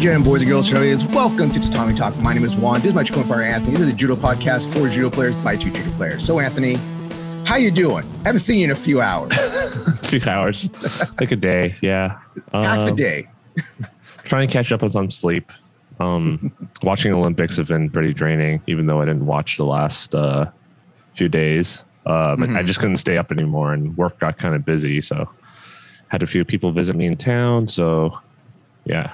and gentlemen, boys and girls, Australians, welcome to Tatami Talk. My name is Juan. This is my Chikun partner, Anthony. This is a judo podcast for judo players by two judo players. So, Anthony, how you doing? I haven't seen you in a few hours. a few hours, like a day, yeah. Half a Um, day. Trying to catch up on some sleep. Um, watching Olympics have been pretty draining, even though I didn't watch the last uh, few days. Um, I Mhm. just couldn't stay up anymore, and work got kind of busy. So, had a few people visit me in town. So, yeah,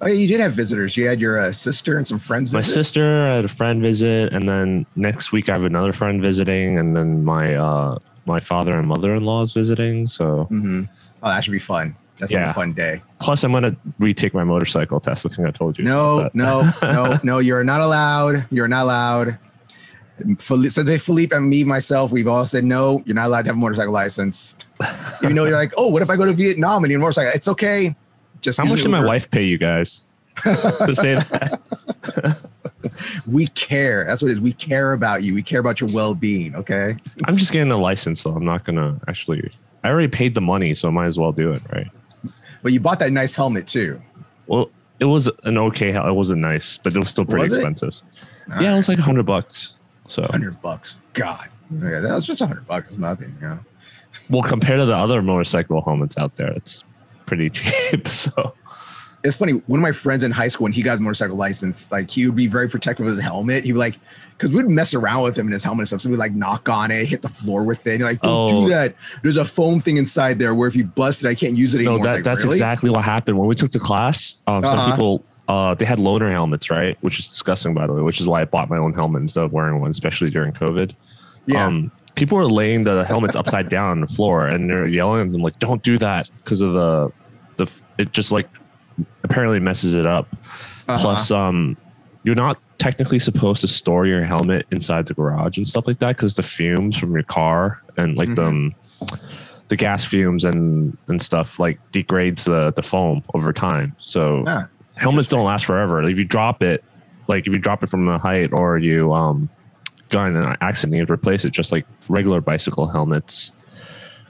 Oh, yeah, you did have visitors. You had your uh, sister and some friends my sister I had a friend visit, and then next week I have another friend visiting, and then my uh, my father and mother in law is visiting. So, hmm Oh, that should be fun. That's Yeah. a fun day. plus I'm gonna retake my motorcycle test. I think I told you. No, no, no, no. You're not allowed. You're not allowed. Philippe, since Philippe and me myself, we've all said no. You're not allowed to have a motorcycle license. you know, you're like, oh, what if I go to Vietnam and need a motorcycle? It's okay. Just How much did my wife pay you guys to say that? We care. That's what it is. We care about you. We care about your well-being. Okay. I'm just getting a license, so I'm not gonna actually. I already paid the money, so I might as well do it, right? But you bought that nice helmet too. Well, it was an okay. helmet. It wasn't nice, but it was still pretty Was expensive. Yeah, it was like hundred bucks. So, hundred bucks. God, yeah, that was just a hundred bucks. It's nothing. You know. well, compared to the other motorcycle helmets out there, it's pretty cheap. So, It's funny. One of my friends in high school, when he got his motorcycle license, like he would be very protective of his helmet. He would like, because we'd mess around with him and his helmet and stuff. So we'd like knock on it, hit the floor with it. And you're like, don't Oh. do that. There's a foam thing inside there where if you bust it, I can't use it no, anymore. that Like, that's really? exactly what happened when we took the class. Um, Uh-huh. Some people. Uh, they had loaner helmets, right? Which is disgusting, by the way. Which is why I bought my own helmet instead of wearing one, especially during COVID. Yeah. um, people were laying the helmets upside down on the floor and they're yelling at them like, "Don't do that," because of the the it just like apparently messes it up. Uh-huh. Plus, um, you're not technically supposed to store your helmet inside the garage and stuff like that because the fumes from your car and like the um, the gas fumes and and stuff like degrades the the foam over time. So Ah, helmets don't last forever. If you drop it, like if you drop it from a height or you um in an accident, you have to replace it just like regular bicycle helmets.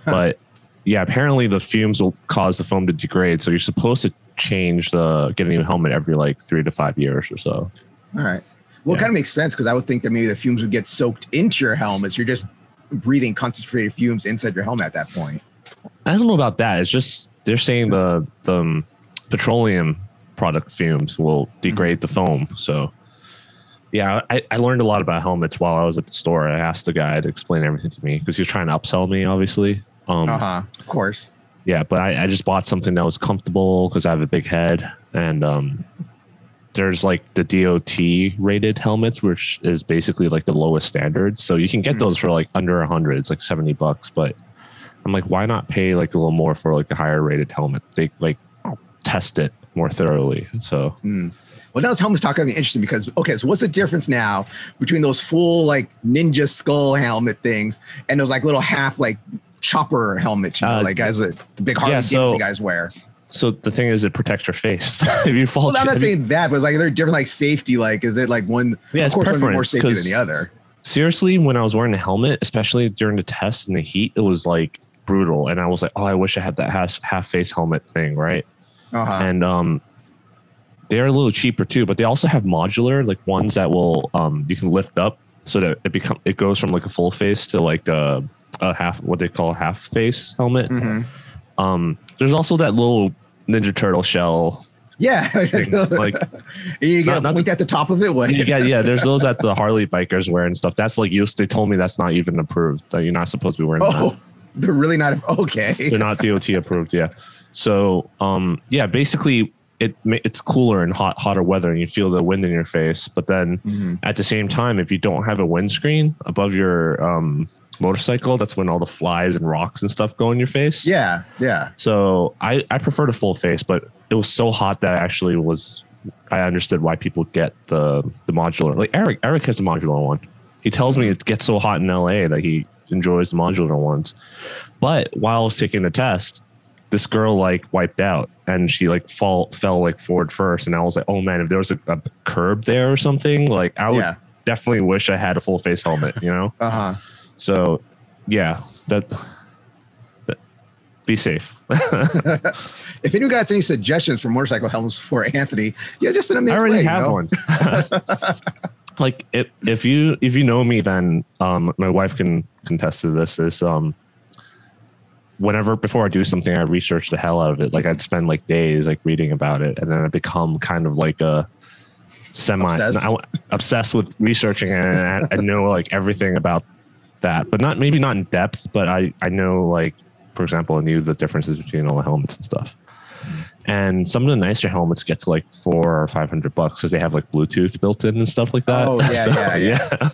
Huh. But yeah, apparently the fumes will cause the foam to degrade. So you're supposed to change the get a new helmet every like three to five years or so. all right. Well, it kind of makes sense because I would think that maybe the fumes would get soaked into your helmets. You're just breathing concentrated fumes inside your helmet at that point. I don't know about that. It's just they're saying the the um, petroleum product fumes will degrade the foam. So yeah, I, I learned a lot about helmets while I was at the store. I asked the guy to explain everything to me because he was trying to upsell me, obviously. Um, Uh huh. Of course. Yeah, but I, I just bought something that was comfortable because I have a big head, and um, there's like the DOT rated helmets, which is basically like the lowest standard. So you can get Mhm. those for like under a hundred. It's like seventy bucks, but I'm like, why not pay like a little more for like a higher rated helmet? They like test it more thoroughly. So Hmm. Well, now this helmet's talk going to be interesting because okay, so what's the difference now between those full like ninja skull helmet things and those like little half like chopper helmets, you know, Uh, like guys that the big Harley yeah, so- Davidson guys wear. so the thing is, it protects your face if you fall. Well, I'm not saying that, but it's like they're different like safety. Like, is it like one? Yeah, of it's course, one more safety than the other. seriously, when I was wearing a helmet, especially during the test in the heat, it was like brutal, and I was like, oh, I wish I had that half half face helmet thing, right? Uh-huh. and um they're a little cheaper too but they also have modular like ones that will um you can lift up so that it become it goes from like a full face to like a, a half what they call a half face helmet Mhm. um there's also that little ninja turtle shell Yeah, thing, like you get not- point at the top of it. What? you get yeah there's those that the harley bikers wear and stuff that's like used they told me that's not even approved that you're not supposed to be wearing that Oh, they're really not okay. they're not DOT approved. Yeah. So um, yeah, basically it it's cooler in hot hotter weather, and you feel the wind in your face. But then Mhm. at the same time, if you don't have a windscreen above your um, motorcycle, that's when all the flies and rocks and stuff go in your face. Yeah, yeah. So I I prefer the full face, but it was so hot that I actually was I understood why people get the the modular. Like Eric Eric has the modular one. He tells me it gets so hot in LA that he enjoys the modular ones. But while I was taking the test, this girl like wiped out and she like fall fell like forward first and I was like, oh man, if there was a, a curb there or something, like I would Yeah. definitely wish I had a full face helmet, you know? Uh huh. So yeah, that, that Be safe. if anyone got any suggestions for motorcycle helmets for Anthony, yeah, just send them. I already way, have you know? one. like if if you if you know me, then um, my wife can contest to this. Is um, whenever before I do something, I research the hell out of it. Like I'd spend like days like reading about it, and then I become kind of like a semi Obsessed? I- obsessed with researching it, and I, I know like everything about that, but not maybe not in depth. But I I know like for example, I knew the differences between all the helmets and stuff. And some of the nicer helmets get to like four or five hundred bucks because they have like Bluetooth built in and stuff like that. Oh, yeah, yeah, yeah.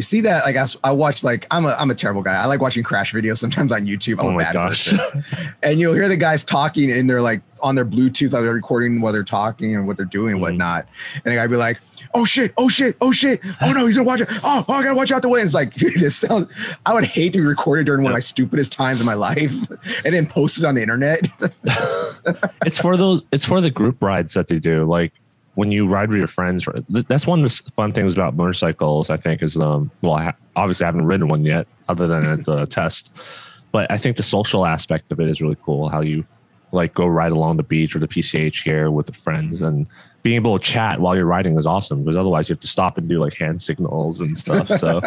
You see that? Like I, I watch like I'm a I'm a terrible guy. I like watching crash videos sometimes on YouTube. I'm Oh a my bad gosh. person. and you'll hear the guys talking and they're like on their Bluetooth, like they're recording while they're talking and what they're doing and Mhm. whatnot. And guy be like, "Oh shit! Oh shit! Oh shit! Oh no, he's gonna watch it! Oh, oh I gotta watch out the way!" And it's like, this sounds. I would hate to be recorded during one of my stupidest times in my life and then post it on the internet. it's for those. It's for the group rides that they do. Like when you ride with your friends. That's one of the fun things about motorcycles. I think is um. Well, I ha- obviously I haven't ridden one yet, other than at the test. But I think the social aspect of it is really cool. How you like go ride along the beach or the PCH here with the friends and being able to chat while you're riding is awesome because otherwise you have to stop and do like hand signals and stuff. So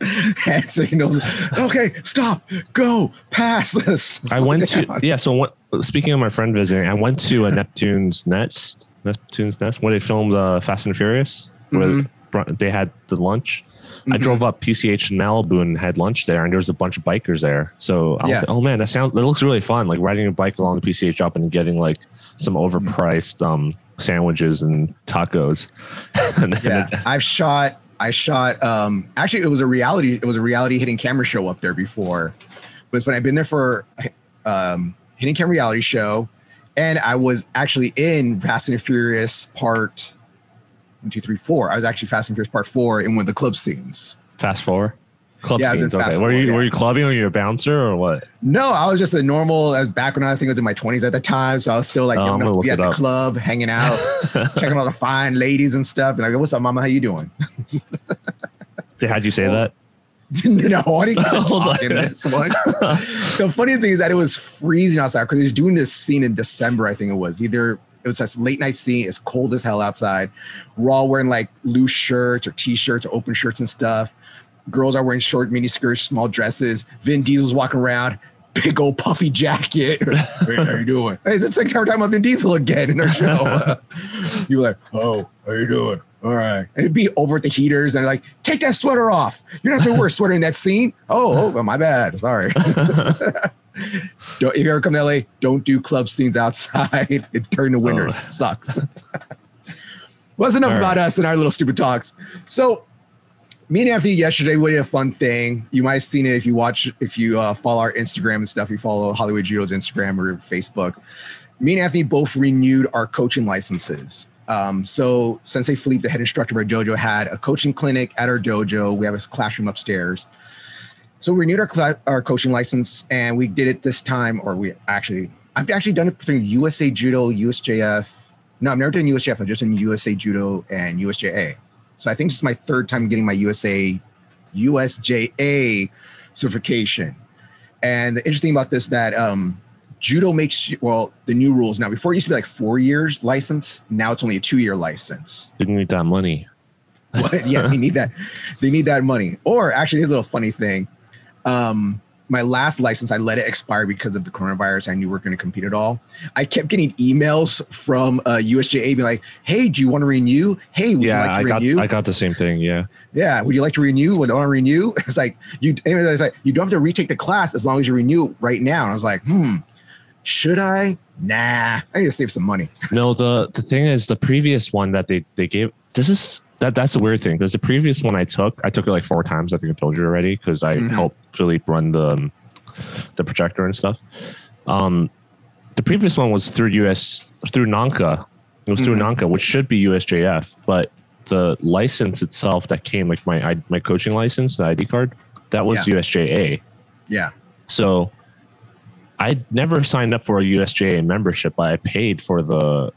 hand signals. Okay, stop, go, pass. I went to yeah. So what, speaking of my friend visiting, I went to a Neptune's Nest, Neptune's Nest, when they filmed uh, Fast and Furious, where Mhm. they had the lunch. I Mhm. drove up PCH in Malibu and had lunch there, and there was a bunch of bikers there. So I was Yeah. like, "Oh man, that sounds that looks really fun!" Like riding a bike along the PCH up and getting like some overpriced um, sandwiches and tacos. And- yeah it- i've shot i shot um actually it was a reality it was a reality hitting camera show up there before but it's when i've been there for um hitting camera reality show and i was actually in fast and furious part one two three four i was actually fast and furious part four in one of the club scenes fast four club Yeah, I was in scenes. Okay, were you yeah. were you clubbing? Or were you a bouncer or what? no i was just a normal I was back when i think i was in my 20s at the time so i was still like Oh, young enough gonna be at the up. club hanging out checking all the fine ladies and stuff and like what's up mama how you doing How'd you say that? No, I didn't get to talk in this one. the funniest thing is that it was freezing outside because he was doing this scene in December, I think it was. Either it was a late night scene, it's cold as hell outside. We're all wearing like loose shirts or t-shirts or open shirts and stuff. Girls are wearing short mini skirts, small dresses. Vin Diesel's walking around, big old puffy jacket. hey, how you doing? Hey, that's like our time about Vin Diesel again in our show. you were like, oh, how you doing? All right. And it'd be over at the heaters and they're like, take that sweater off. You're not gonna wear a sweater in that scene. Oh, oh well, my bad. Sorry. don't, if you ever come to LA, don't do club scenes outside during the winter. Oh. Sucks. Was enough All about us and our little stupid talks. So me and Anthony yesterday we did a fun thing. You might have seen it if you watch, if you uh, follow our Instagram and stuff. You follow Hollywood Judo's Instagram or Facebook. Me and Anthony both renewed our coaching licenses. Um, so Sensei Philippe, the head instructor of our dojo, had a coaching clinic at our dojo. We have a classroom upstairs. So we renewed our cla- our coaching license, and we did it this time, or we actually, I've actually done it through USA Judo, USJF. No, I've never done USJF. I've just done USA Judo and USJA. So I think this is my third time getting my USA USJA certification. And the interesting about this that um, judo makes you, well the new rules now. Before it used to be like four years license. Now it's only a two year license. Didn't need that money. But yeah, they need that. They need that money. Or actually, here's a little funny thing. Um, my last license, I let it expire because of the coronavirus. I knew we are going to compete at all. I kept getting emails from uh, USJA being like, "Hey, do you want to renew? Hey, would yeah, you like I to got? I got the same thing. Yeah. yeah, would you like to renew? Would I want to renew? It's like you. Anyway, it's like you don't have to retake the class as long as you renew right now. And I was like, hmm, should I? Nah, I need to save some money. No, the the thing is, the previous one that they they gave. This is that that's the weird thing because the previous one I took, I took it like four times. I think I told you already because I Mhm. helped Philippe run the um, the projector and stuff. Um, the previous one was through US through Nanka. It was through Mhm. Nanka, which should be USJF, but the license itself that came like my I, my coaching license, the ID card, that was Yeah. USJA. Yeah, So I never signed up for a USJA membership, but I paid for the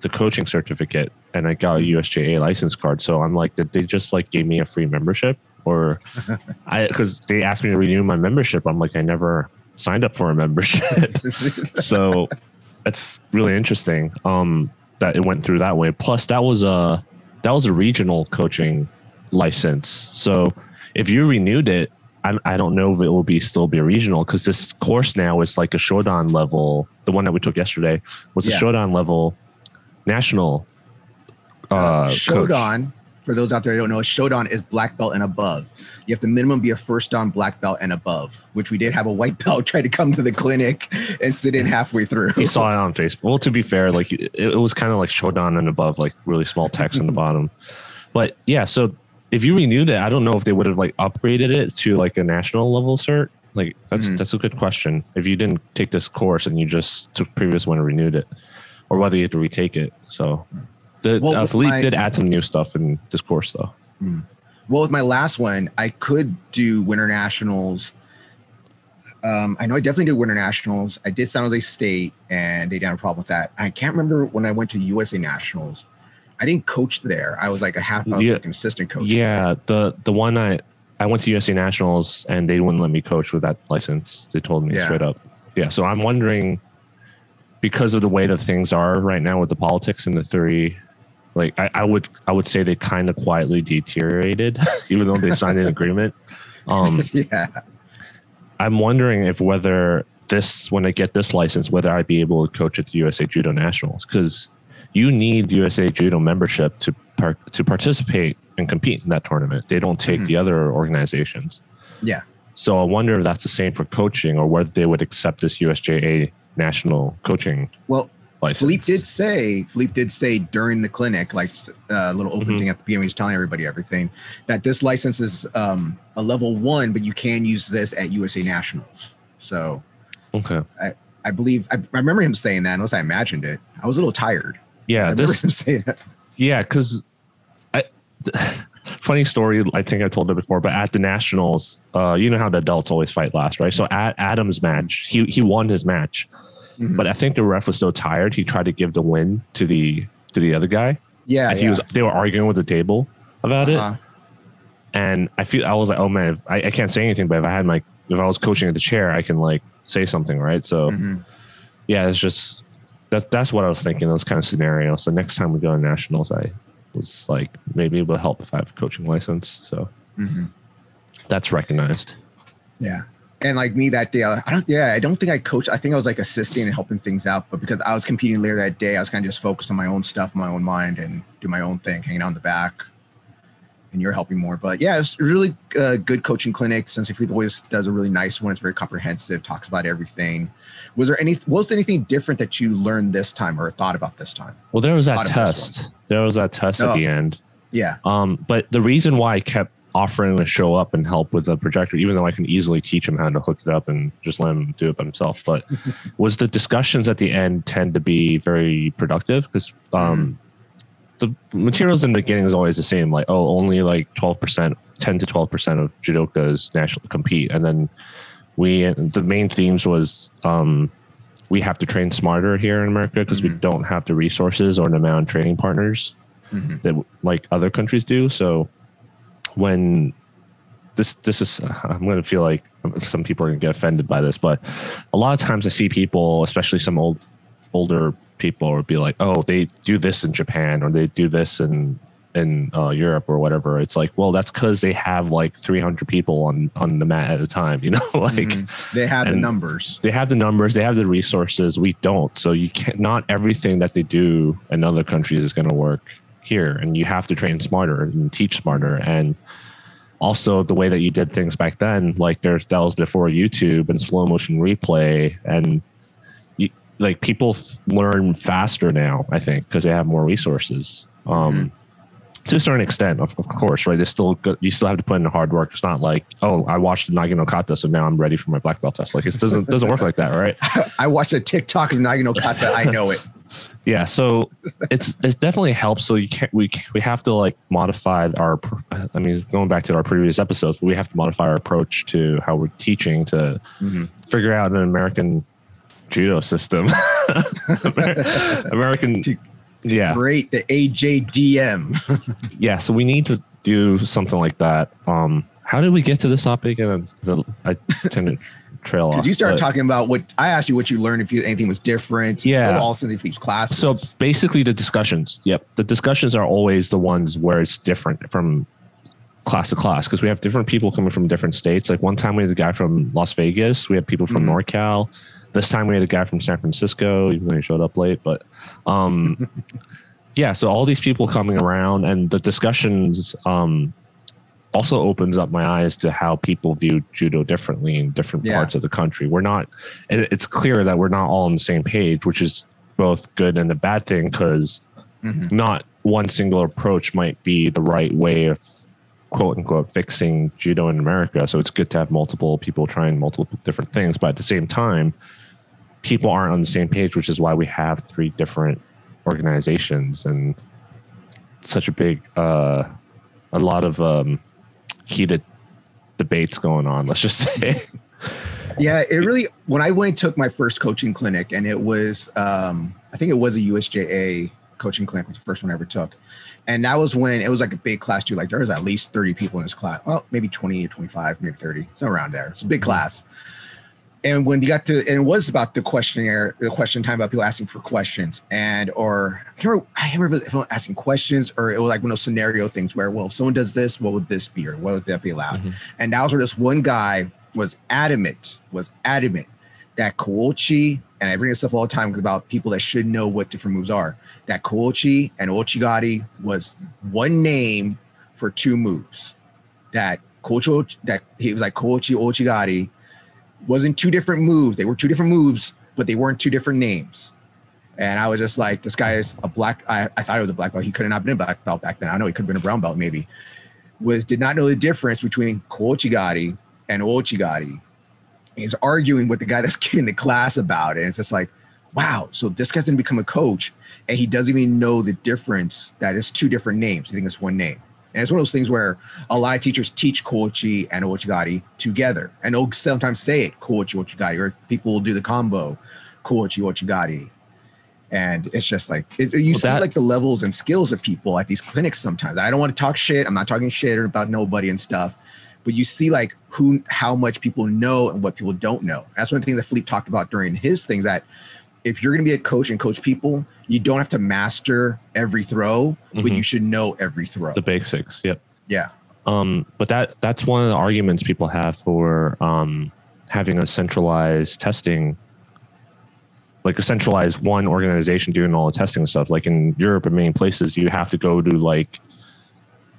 the coaching certificate and I got a USJA license card. So I'm like, did they just like gave me a free membership? Or I because they asked me to renew my membership. I'm like, I never signed up for a membership. so it's really interesting um, that it went through that way. Plus, that was a that was a regional coaching license. So if you renewed it, I, I don't know if it will be still be a regional because this course now is like a Shodan level. The one that we took yesterday was Yeah. a Shodan level national. Uh, coach. Shodan, for those out there who don't know, Shodan is black belt and above. You have to minimum be a first dan black belt and above, which we did have a white belt try to come to the clinic and sit in halfway through. He saw it on Facebook. Well, to be fair, like it, it was kind of like Shodan and above, like really small text on the bottom. But yeah, so if you renewed it, I don't know if they would have like upgraded it to like a national level cert. Like that's Mhm. that's a good question. If you didn't take this course and you just took previous one and renewed it, or whether you had to retake it. So the Well, uh, Philippe my- did add some new stuff in this course though. Well, with my last one, I could do winter nationals. Um, I know I definitely did winter nationals. I did San Jose State, and they didn't have a problem with that. I can't remember when I went to USA Nationals. I didn't coach there. I was like a half. I was Yeah. like an assistant coach. Yeah, the the one I I went to USA Nationals and they wouldn't let me coach with that license. They told me Yeah. straight up. Yeah, so I'm wondering because of the way that things are right now with the politics and the three, like I, I would I would say they kind of quietly deteriorated, even though they signed an agreement. Um, yeah. I'm wondering if whether this when I get this license, whether I'd be able to coach at the USA Judo Nationals because you need USA Judo membership to par- to participate and compete in that tournament. They don't take Mhm. the other organizations. Yeah. So I wonder if that's the same for coaching or whether they would accept this USJA national coaching Well, license. Philippe did say, Philippe did say during the clinic, like uh, a little open Mhm. thing at the beginning, he's telling everybody everything, that this license is um, a level one, but you can use this at USA Nationals. So Okay. I believe, I, I remember him saying that, unless I imagined it. I was a little tired. I Yeah, remember this him saying that. Yeah, because I funny story. I think I told it before, but at the nationals, uh, you know how the adults always fight last, right? So at Adam's match, he he won his match, Mhm. but I think the ref was so tired he tried to give the win to the to the other guy. Yeah. and he yeah. was they were arguing with the table about it, Uh-huh. and I feel I was like, oh man, if, I, I can't say anything, but if I had my if I was coaching at the chair, I can like say something, right? So Mhm. yeah, it's just that that's what I was thinking. Those kind of scenarios. So next time we go to nationals, I was like, maybe it will help if I have a coaching license. So Mhm. that's recognized. Yeah. And like me that day, I I don't, yeah, I don't think I coached. I think I was like assisting and helping things out. But because I was competing later that day, I was kind of just focused on my own stuff, my own mind, and do my own thing, hanging out in the back. And you're helping more. But yeah, it's a really uh, good coaching clinic. Sensei Philippe always does a really nice one. It's very comprehensive, talks about everything. Was there any, was there anything different that you learned this time or thought about this time? Well, there was that test. There was that test Oh. at the end. Yeah. Um, but the reason why I kept offering to show up and help with the projector, even though I can easily teach him how to hook it up and just let him do it by himself, but was the discussions at the end tend to be very productive because um, the materials in the beginning is always the same. Like, oh, only like twelve percent, ten to twelve percent of judokas national compete, and then we the main themes was um, we have to train smarter here in America because we Mhm. don't have the resources or the amount of training partners Mhm. that like other countries do. So when this this is I'm going to feel like some people are going to get offended by this, but a lot of times I see people, especially some old older people, would be like, "Oh, they do this in Japan or they do this in in uh, Europe or whatever." It's like, well, that's because they have like 300 people on on the mat at a time, you know, like Mhm. they have the numbers. they have the numbers, they have the resources. We don't. So you can't. Not everything that they do in other countries is going to work here, and you have to train smarter and teach smarter. And also the way that you did things back then, like there's that was before YouTube and slow motion replay, and like people f- learn faster now. I think because they have more resources. Um, To a certain extent, of, of course, right? It's still good. You still have to put in the hard work. It's not like, oh, I watched Nage no Kata, so now I'm ready for my black belt test. Like it doesn't doesn't work like that, right? I watched a TikTok of Nage no Kata. I know it. yeah so it's it definitely helps so you can't we we have to like modify our i mean going back to our previous episodes but we have to modify our approach to how we're teaching to Mhm. figure out an american judo system american yeah Great. The AJDM. yeah so we need to do something like that um how did we get to this topic and the, i tend to trail off. You started talking about what I asked you what you learned if you, anything was different. Yeah. All of these classes. So basically, the discussions. Yep, the discussions are always the ones where it's different from class to class because we have different people coming from different states. Like one time we had a guy from Las Vegas. We had people from Mhm. NorCal. This time we had a guy from San Francisco. Even though he showed up late, but um, yeah. So all these people coming around and the discussions um, also opens up my eyes to how people view judo differently in different Yeah. parts of the country. We're not. it- It's clear that we're not all on the same page, which is both good and a bad thing because Mhm. not one single approach might be the right way of quote unquote fixing judo in America. So it's good to have multiple people trying multiple different things, but at the same time, people aren't on the same page, which is why we have three different organizations and such a big, uh, a lot of um, heated debates going on. Let's just say, Yeah, it really. When I went and took my first coaching clinic, and it was, um, I think it was a USJA coaching clinic, was the first one I ever took, and that was when it was like a big class too. Like there was at least thirty people in this class. Well, maybe twenty or twenty-five, maybe thirty, so around there. It's a big class. And when you got to, and it was about the questionnaire, the question time about people asking for questions, and or I can't remember, I can't remember if asking questions or it was like one of those scenario things where, well, if someone does this, what would this be, or what would that be allowed? Mhm. And that was where this one guy was adamant, was adamant that Kouchi, and I bring this up all the time because about people that should know what different moves are. That Kouchi and Ouchigari was one name for two moves. That Kouchi, that he was like Kouchi Ouchigari wasn't two different moves. They were two different moves, but they weren't two different names. And I was just like, this guy is a black. I, I thought it was a black belt. He could have not been a black belt back then. I know he could have been a brown belt, maybe. Was did not know the difference between Kouchigari and Ouchigari. He's arguing with the guy that's getting the class about it. And it's just like, wow. So this guy's gonna become a coach, and he doesn't even know the difference that it's two different names. You think it's one name. And it's one of those things where a lot of teachers teach Kouchi and Ouchigari together. And they'll sometimes say it, Kouchi Ouchigari, or people will do the combo, Kouchi Ouchigari. And it's just like it, you Well, see that- like the levels and skills of people at these clinics sometimes. I don't want to talk shit. I'm not talking shit about nobody and stuff, but you see like who how much people know and what people don't know. That's one thing that Philippe talked about during his thing that if you're going to be a coach and coach people, you don't have to master every throw, but Mhm. you should know every throw. the basics. Yep. yeah. Um, but that that's one of the arguments people have for um, having a centralized testing, like a centralized one organization doing all the testing stuff. Like in Europe and many places, you have to go to like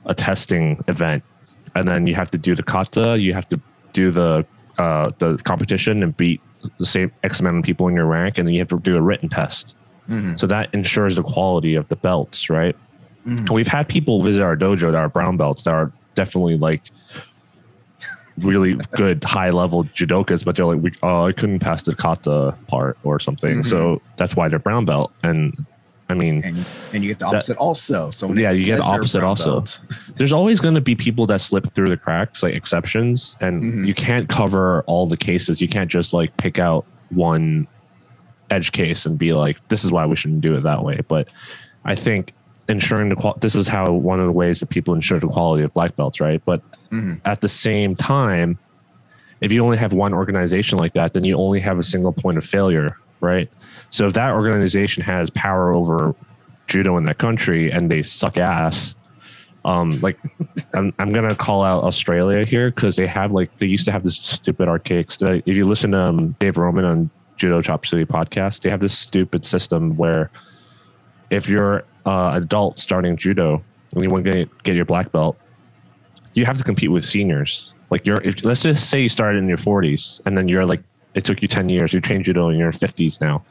a testing event, and then you have to do the kata. You have to do the uh, the competition and beat the same X amount of people in your rank, and then you have to do a written test. Mhm. So that ensures the quality of the belts, right? Mhm. We've had people visit our dojo that are brown belts that are definitely like really good high level judokas, but they're like, we, oh, I couldn't pass the kata part or something. Mhm. So that's why they're brown belt. And I mean, And and you get the That- opposite also. So when Yeah, you get the opposite also. belt- there's always going to be people that slip through the cracks, like exceptions, and Mhm. you can't cover all the cases. You can't just like pick out one edge case and be like, this is why we shouldn't do it that way. But I think ensuring the qual this is how one of the ways that people ensure the quality of black belts, right? But Mhm. at the same time, if you only have one organization like that, then you only have a single point of failure, right? So if that organization has power over judo in that country and they suck ass, um, like I'm, I'm gonna call out Australia here because they have like they used to have this stupid archaic. Uh, if you listen to um, Dave Roman on Judo Chop City podcast, they have this stupid system where if you're uh, adult starting judo and you want to get, get your black belt, you have to compete with seniors. Like you're, if, let's just say you started in your 40s and then you're like, it took you 10 years. You trained judo in your 50s now.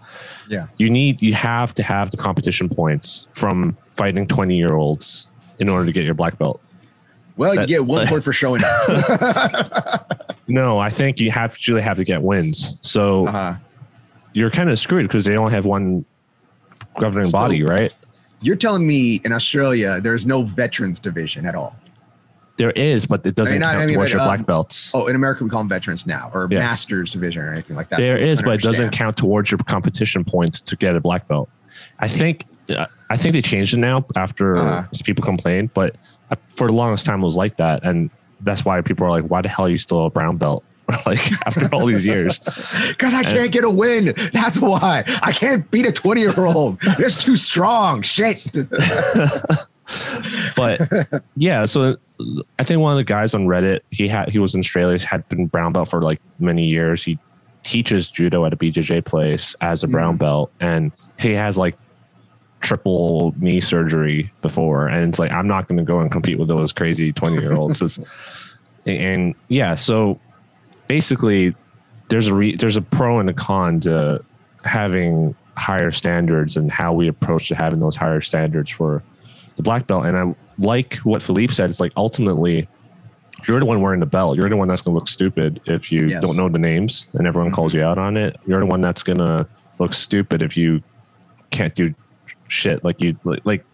Yeah. You need, you have to have the competition points from fighting 20 year olds in order to get your black belt. Well, you get one point for showing up. No, I think you have actually have to get wins. So uh-huh. you're kind of screwed because they only have one governing So- body, right? You're telling me in Australia there's no veterans division at all. There is, but it doesn't I mean, count I mean, towards but, your um, black belts. Oh, in America we call them veterans now, or Yeah. masters division, or anything like that. There is, I is, don't but it doesn't count towards your competition points to get a black belt. I think I think they changed it now after Uh-huh. people complained, but uh, for the longest time it was like that, and that's why people are like, "Why the hell are you still a brown belt?" like after all these years. Because I can't get a win. That's why I can't beat a 20 year old. It's too strong. Shit. but yeah, so I think one of the guys on Reddit, he had he was in Australia, had been brown belt for like many years. He teaches judo at a BJJ place as a brown Mhm. belt, and he has like triple knee surgery before, and it's like I'm not going to go and compete with those crazy twenty year olds. and yeah, so basically, there's a re- there's a pro and a con to having higher standards and how we approach to having those higher standards for the black belt. And I like what Philippe said. It's like ultimately, you're the one wearing the belt. You're the one that's going to look stupid if you Yes. don't know the names and everyone calls mm-hmm. you out on it. You're the one that's going to look stupid if you can't do shit like you like.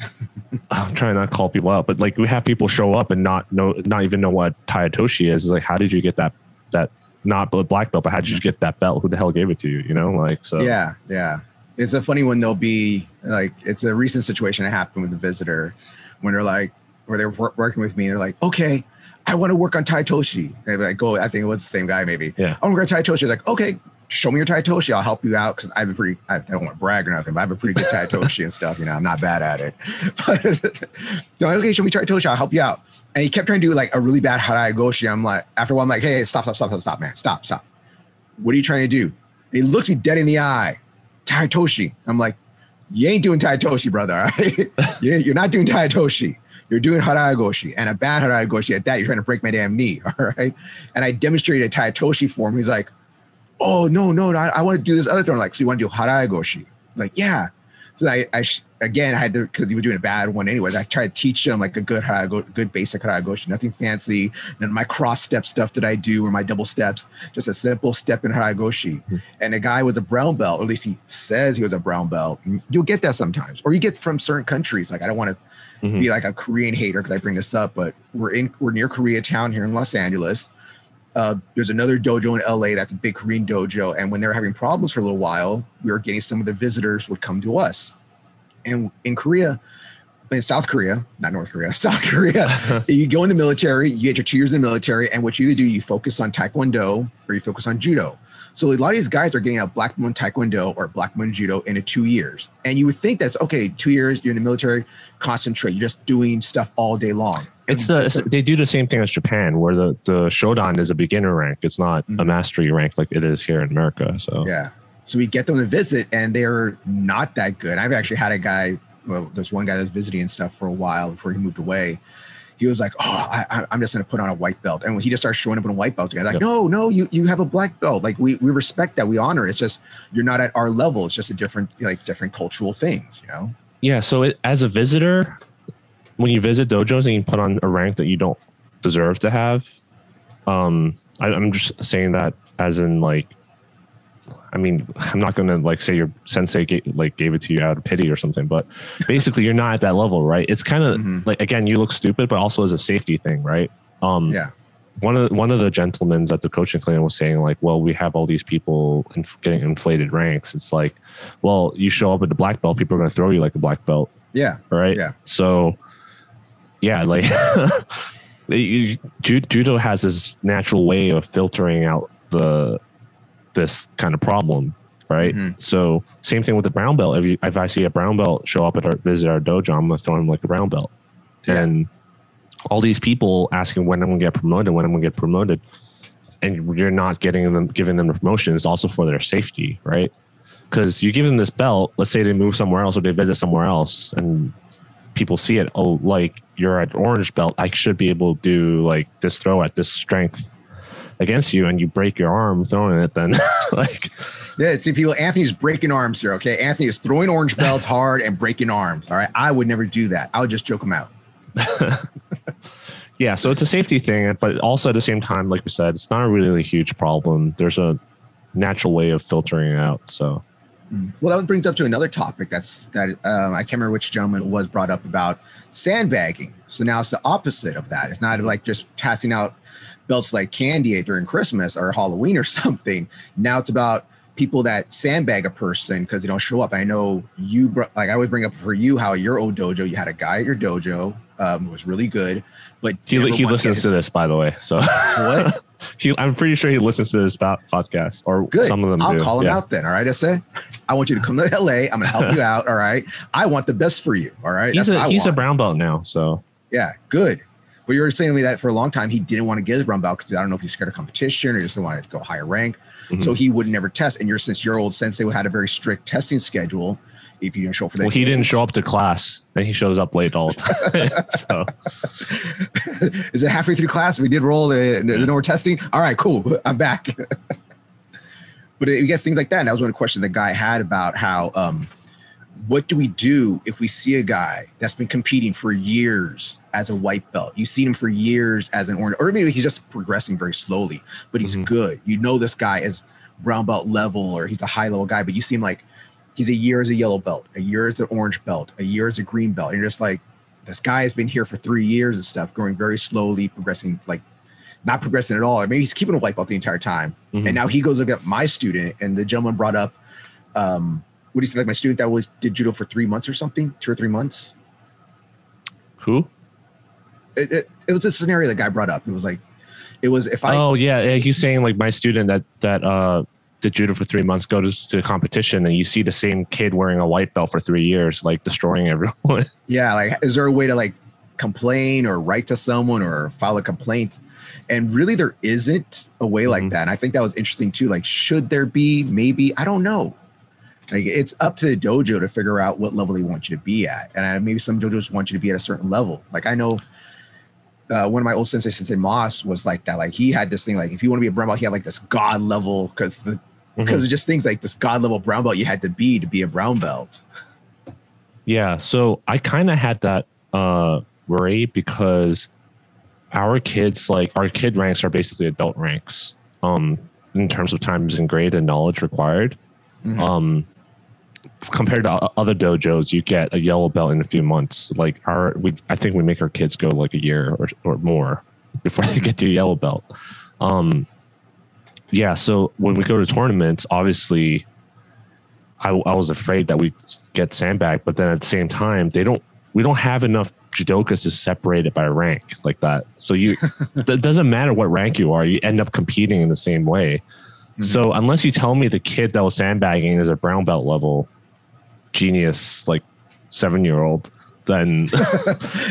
I'm trying not to call people out, but like we have people show up and not know, not even know what Tai Otoshi is. It's like, how did you get that? That not black belt, but how did you mm-hmm. get that belt? Who the hell gave it to you? You know, like so. Yeah, yeah. It's a funny one. They'll be like, it's a recent situation that happened with a visitor when they're like, where they're wor- working with me. They're like, okay, I want to work on Tai Otoshi. They're like, go. I think it was the same guy, maybe. Yeah. I want to work on Tai Otoshi. Like, okay, show me your Tai Otoshi. I'll help you out because I have a pretty. I, I don't want to brag or nothing, but I have a pretty good Tai Otoshi and stuff. You know, I'm not bad at it. But they're like, okay, show me Tai Otoshi. I'll help you out. And he kept trying to do like a really bad Harai Goshi. I'm like, after a while, I'm like, hey, hey, stop, stop, stop, stop, stop, man, stop, stop. What are you trying to do? And he looks me dead in the eye. Tai Otoshi. I'm like, you ain't doing Tai Otoshi, brother. All right, You- you're not doing Tai Otoshi. You're doing Harai Goshi and a bad Harai Goshi at that. You're trying to break my damn knee. All right. And I demonstrated Tai Otoshi for him. He's like, oh, no, no, no I, I want to do this other thing. I'm like, so you want to do Harai Goshi? Like, yeah. So I, I again, I had to, because he was doing a bad one anyways. I tried to teach him like a good Harago, good basic Harai Goshi, nothing fancy. None of my cross step stuff that I do or my double steps, just a simple step in Harai Goshi. And a guy was a brown belt, or at least he says he was a brown belt. You'll get that sometimes, or you get from certain countries. Like, I don't want to Mhm. be like a Korean hater because I bring this up, but we're in we're near Koreatown here in Los Angeles. Uh, there's another dojo in LA that's a big Korean dojo, and when they were having problems for a little while, we were getting some of the visitors would come to us. And in Korea, in South Korea, not North Korea, South Korea, you go in the military, you get your two years in the military, and what you either do, you focus on Taekwondo or you focus on Judo. So a lot of these guys are getting a black belt in Taekwondo or black belt in Judo in a two years. And you would think that's okay, two years, you're in the military, concentrate, you're just doing stuff all day long. It's the they do the same thing as Japan, where the the shodan is a beginner rank. It's not a Mhm. mastery rank like it is here in America. So Yeah. So we get them to visit, and they're not that good. I've actually had a guy. Well, there's one guy that was visiting and stuff for a while before he moved away. He was like, "Oh, I, I- I'm just gonna put on a white belt," and when he just starts showing up in a white belt again, like, Yep. "No, no, you you have a black belt. Like we we respect that, we honor it. It's just you're not at our level. It's just a different like different cultural things, you know." yeah. So it, as a visitor, when you visit dojos and you put on a rank that you don't deserve to have, um, I, I'm just saying that as in like. I mean, I'm not gonna like say your sensei ga- like gave it to you out of pity or something, but basically you're not at that level, right? It's kind of Mhm. like again, you look stupid, but also as a safety thing, right? Um, Yeah. one of one of the gentlemen at the coaching clinic was saying like, well, we have all these people inf- getting inflated ranks. It's like, well, you show up at the black belt, people are going to throw you like a black belt, Yeah. right? Yeah. So, yeah, like you- judo has this natural way of filtering out the this kind of problem, right? Mhm. So, same thing with the brown belt. If you if I see a brown belt show up at our visit our dojo, I'm going to throw him like a brown belt, Yeah. and all these people asking when I'm going to get promoted, when I'm going to get promoted, and you're not getting them, giving them the promotion is also for their safety, right? Because you give them this belt, let's say they move somewhere else or they visit somewhere else, and people see it. Oh, like you're at orange belt, I should be able to do like this throw at this strength against you, and you break your arm throwing it. Then, like, Yeah, see people. Anthony's breaking arms here. Okay, Anthony is throwing orange belts hard and breaking arms. All right, I would never do that. I would just joke him out. yeah. So it's a safety thing, but also at the same time, like we said, it's not a really huge problem. There's a natural way of filtering it out. So. Well, that brings up to another topic that's that um, I can't remember which gentleman was brought up about sandbagging. So now it's the opposite of that. It's not like just passing out belts like candy during Christmas or Halloween or something. Now it's about people that sandbag a person because they don't show up. I know you like I always bring up for you how your old dojo you had a guy at your dojo um, who was really good, but He, he listens to this, by the way. So what? he, I'm pretty sure he listens to this podcast, or Good. some of them. I'll do. call him Yeah. out then. All right, I say, I want you to come to LA. I'm gonna help you out. All right. I want the best for you. All right. He's That's a I he's a brown belt now, so Yeah, good. But you were saying to me that for a long time he didn't want to get his brown belt because I don't know if he's scared of competition or just didn't want to go higher rank. Mhm. So he would never test. And you're since your old sensei had a very strict testing schedule. If you didn't show up for that, well, he day- didn't show up to class, and he shows up late all the time. so Is it halfway through class? We did roll the, the no more testing. All right, cool. I'm back. but it gets things like that. And that was one question the guy had about how um, what do we do if we see a guy that's been competing for years as a white belt? You've seen him for years as an orange, or maybe he's just progressing very slowly, but he's Mhm. good. You know this guy is brown belt level or he's a high level guy, but you seem like he's a year as a yellow belt, a year as an orange belt, a year as a green belt. And you're just like, this guy has been here for three years and stuff, growing very slowly, progressing like not progressing at all. I mean, he's keeping a white belt the entire time. Mhm. And now he goes look at my student, and the gentleman brought up, um, what do you say, like my student that was did judo for three months or something, two or three months. who? It, it, it was a scenario the guy brought up. It was like, it was if I oh yeah, he's saying like my student that that uh did judo for three months goes to to competition, and you see the same kid wearing a white belt for three years, like destroying everyone. yeah, like is there a way to like complain or write to someone or file a complaint? And really, there isn't a way like Mhm. that. And I think that was interesting too. Like, should there be? Maybe I don't know. Like, it's up to the dojo to figure out what level they want you to be at. And I, maybe some dojos want you to be at a certain level. Like, I know uh, one of my old sensei, Sensei Moss, was like that. Like, he had this thing. Like, if you want to be a brown belt, he had like this god level because the because of just things like this god level brown belt you had to be to be a brown belt. Yeah, so I kind of had that uh worry because our kids like our kid ranks are basically adult ranks um in terms of times and grade and knowledge required. Mhm. Um compared to other dojos, you get a yellow belt in a few months. Like our we I think we make our kids go like a year or or more before they get a yellow belt. Um yeah, so when we go to tournaments, obviously I, I was afraid that we get sandbagged, but then at the same time, they don't. We don't have enough judokas to separate it by rank like that. So you, it doesn't matter what rank you are, you end up competing in the same way. Mhm. So unless you tell me the kid that was sandbagging is a brown belt level genius, like seven year old, then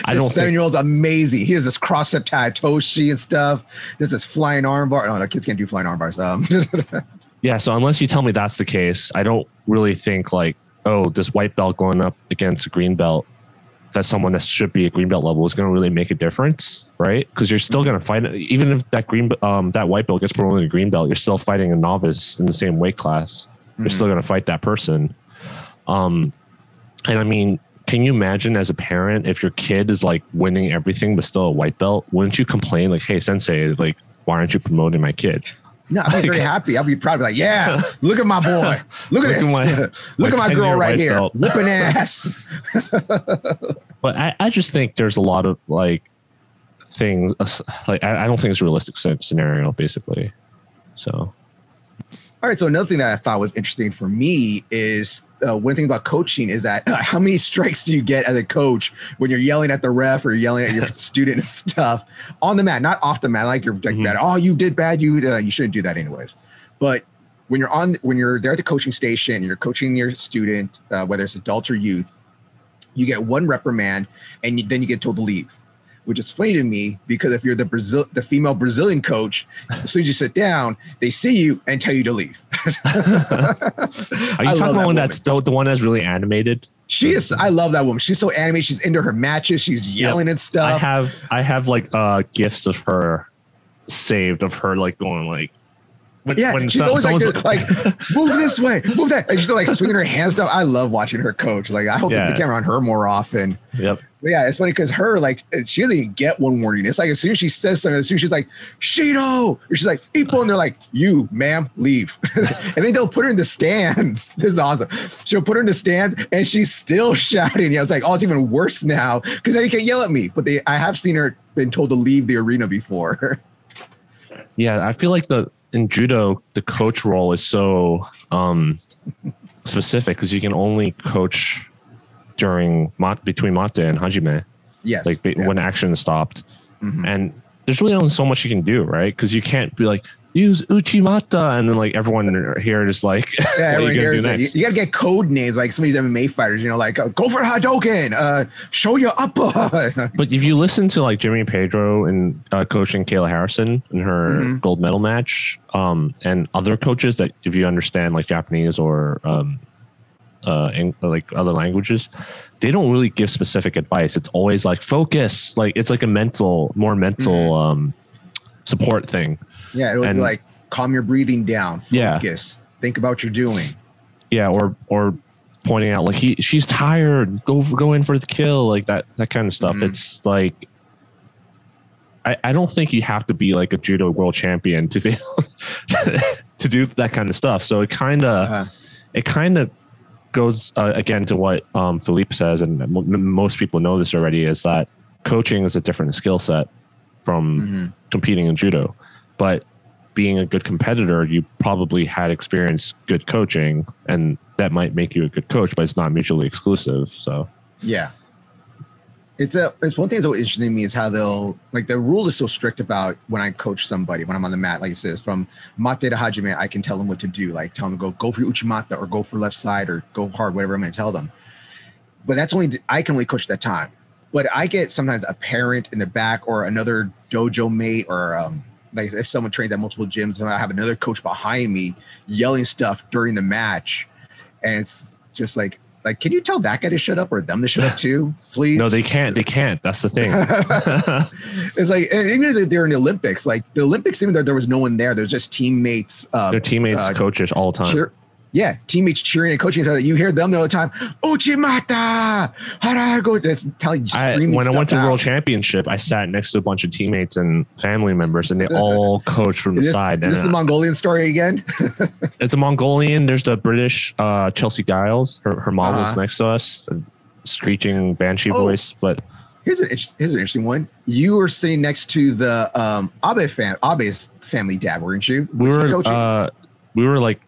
I don't Seven year old's amazing. He has this cross up Toshi and stuff. There's this flying arm bar. Oh, no, kids can't do flying arm bars. Um, Yeah. So unless you tell me that's the case, I don't really think like, oh, this white belt going up against a green belt that someone that should be a green belt level is going to really make a difference, right? Because you're still going to fight, even if that green, um, that white belt gets promoted to green belt, you're still fighting a novice in the same weight class. You're Mhm. still going to fight that person. Um, and I mean, can you imagine as a parent if your kid is like winning everything but still a white belt? Wouldn't you complain like, "Hey, sensei, like, why aren't you promoting my kid?" no, I'd be very happy. I'd be proud. Be like, yeah, look at my boy. Look at Look at this. my- look at my my girl right here, belt. whooping ass. But I, I just think there's a lot of like things like I, I don't think it's a realistic scenario basically. So All right. So another thing that I thought was interesting for me is uh, one thing about coaching is that uh, how many strikes do you get as a coach when you're yelling at the ref or yelling at your student and stuff on the mat, not off the mat, like you're like Mhm. bad. Oh, you did bad. You uh, you shouldn't do that anyways. But when you're on when you're there at the coaching station, you're coaching your student, uh, whether it's adults or youth, you get one reprimand and you, then you get told to leave. Which is funny to me because if you're the Brazil, the female Brazilian coach, as soon as you sit down, they see you and tell you to leave. are you talking about one that's the, the one that's really animated? She is. I love that woman. She's so animated. She's into her matches. She's yelling and stuff. I have I have like uh gifts of her saved of her like going like when, yeah, when she's some- always like, like, move this way, move that. And she's like swinging her hands stuff. I love watching her coach. Like, I hope they put the camera on her more often. yep But yeah, it's funny because her like eh, she doesn't even get one warning. It's like as soon as she says something, as soon as she's like Shido, or she's like Ippon, and they're like, "You, ma'am, leave." and then they'll put her in the stands. This is awesome. She'll put her in the stands, and she's still shouting. Yeah, it's like, oh, it's even worse now because now you can't yell at me. But they, I have seen her been told to leave the arena before. yeah I feel like the in judo the coach role is so um specific because you can only coach during mat between mate and hajime yes, like yeah. when action is stopped Mhm. and there's really only so much you can do, right? Because you can't be like use Uchimata, and then like everyone here is like, Yeah, you gonna do. You, next? you gotta get code names like some of these MMA fighters, you know, like uh, go for Hadoken, uh, show your upper. But if you listen to like Jimmy Pedro and uh, coaching Kayla Harrison in her Mhm. gold medal match, um, and other coaches that if you understand like Japanese or um, uh, in, like other languages, they don't really give specific advice. It's always like focus, like it's like a mental, more mental um, support thing. Yeah, it would And- be like calm your breathing down, Yeah. focus, think about what you're doing. Yeah, or or pointing out like he she's tired, go go in for the kill, like that that kind of stuff. Mhm. It's like I, I don't think you have to be like a judo world champion to be to do that kind of stuff. So it kind of Uh, it kind of goes uh, again to what um, Philippe says, and m- most people know this already, is that coaching is a different skill set from mhm. competing in judo. But being a good competitor, you probably had experienced good coaching, and that might make you a good coach, but it's not mutually exclusive. So Yeah. It's a it's one thing that's interesting to me is how they'll like the rule is so strict about when I coach somebody when I'm on the mat, like it says from mate to hajime, I can tell them what to do, like tell them to go go for uchimata or go for left side or go hard, whatever I'm gonna tell them. But that's only I can only coach that time. But I get sometimes a parent in the back or another dojo mate or um like if someone trains at multiple gyms and I have another coach behind me yelling stuff during the match, and it's just like like can you tell that guy to shut up or them to shut up too, please? no, they can't. They can't. That's the thing. it's like and even if they're in the Olympics, like the Olympics, even though there was no one there, there's just teammates. Uh, Their teammates, uh, coaches, all the time. cheer, yeah, teammates cheering and coaching each other. You hear them all the time. Uchimata, harago, just telling I, screaming when I went to stuff World. Championship, I sat next to a bunch of teammates and family members, and they all coach from the Is this, side. is this And the Mongolian story again? at the Mongolian, there's the British uh, Chelsea Giles. Her, her mom was Uh-huh. next to us, a screeching banshee Oh. voice. But Here's an here's an interesting one. You were sitting next to the um, Abe fam Abe's family dad, weren't you? we Was were uh, we were like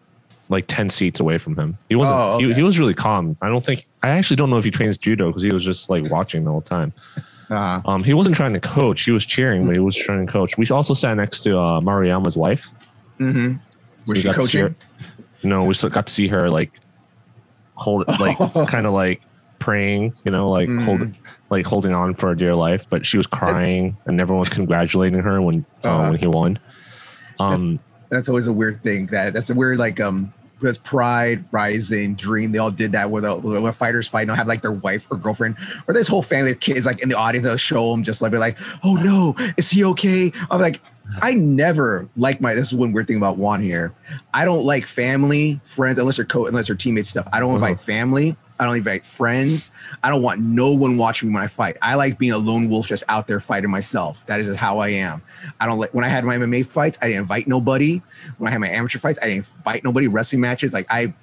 like ten seats away from him. He wasn't. Oh, he, okay. he was really calm. I don't think. I actually don't know if he trains judo because he was just like watching the whole time. Uh, Um, he wasn't trying to coach. He was cheering, but he was trying to coach. We also sat next to uh, Maruyama's wife. mm-hmm. Was We she got to see coaching? No, we still got to see her like hold, like kind of like praying, you know, like Mm. hold, like holding on for dear life. But she was crying, and everyone was congratulating her when uh, Uh-huh. when he won. Um, that's always a weird thing. That that's a weird like um because Pride, Rizin, Dream, they all did that where the when fighters fight, they'll have like their wife or girlfriend or this whole family of kids like in the audience. They'll show them just like be like, oh no, is he okay? I'm like, I never like my. This is one weird thing about Juan here. I don't like family, friends, unless they're co unless they're teammates stuff. I don't Uh-huh. invite family. I don't invite friends. I don't want no one watching me when I fight. I like being a lone wolf just out there fighting myself. That is how I am. I don't like when I had my MMA fights, I didn't invite nobody. When I had my amateur fights, I didn't invite nobody. Wrestling matches, like I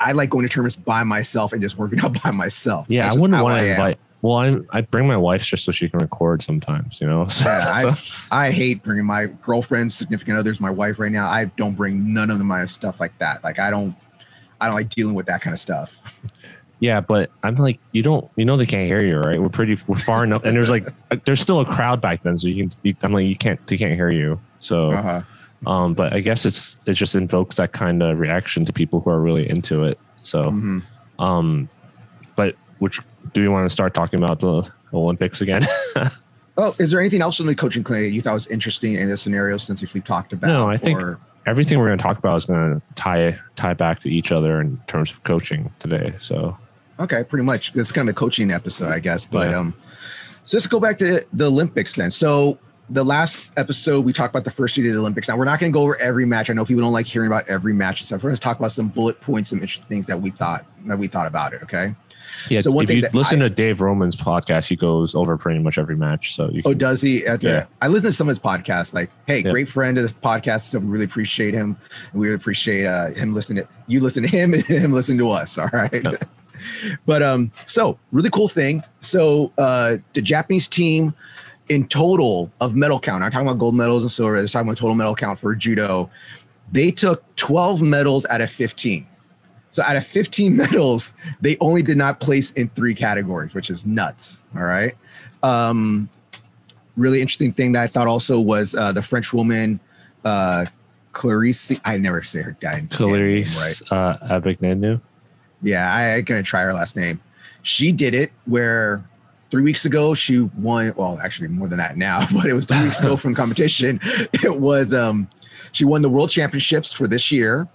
I like going to tournaments by myself and just working out by myself. yeah, That's I wouldn't want to invite. Well, I I bring my wife just so she can record sometimes, you know. So, Yeah, so- I, I hate bringing my girlfriends, significant others, my wife right now. I don't bring none of my stuff like that. Like I don't, I don't like dealing with that kind of stuff. yeah, but I'm like, you don't, you know, they can't hear you, right? We're pretty, we're far enough, and there's like, there's still a crowd back then, so you can. You, I'm like, you can't, they can't hear you. So, Uh-huh. um, but I guess it's it just invokes that kind of reaction to people who are really into it. So, Mhm. um, but which do you want to start talking about the Olympics again? Well, is there anything else in the coaching clinic you thought was interesting in this scenario since we've talked about? No, I think- or- Everything we're going to talk about is going to tie tie back to each other in terms of coaching today. So, Okay, pretty much. It's kind of a coaching episode, I guess. But Yeah. um, so let's go back to the Olympics then. So the last episode we talked about the first day of the Olympics. Now we're not going to go over every match. I know people don't like hearing about every match and stuff. We're going to talk about some bullet points, some interesting things that we thought that we thought about it. Okay. yeah, So one if thing you listen I- to Dave Roman's podcast, he goes over pretty much every match. So, you Oh, can, does he? Okay. Yeah. I listen to some of his podcasts. Like, hey, Yeah. great friend of the podcast. So we really appreciate him. We really appreciate uh, him listening. To, you listen to him and him listen to us. All right. Yeah. but um, so really cool thing. So uh, the Japanese team in total of medal count. I'm talking about gold medals and silver. They're talking about total medal count for judo. They took 12 medals out of 15. So out of 15 medals, they only did not place in three categories, which is nuts. All right. Um, really interesting thing that I thought also was uh, the French woman, uh, Clarisse. I never say her name Clarisse right. uh, Agbegnenou. Yeah, I, I'm gonna try her last name. She did it where three weeks ago she won. Well, actually more than that now, but it was three weeks ago from competition. It was um, she won the world championships for this year.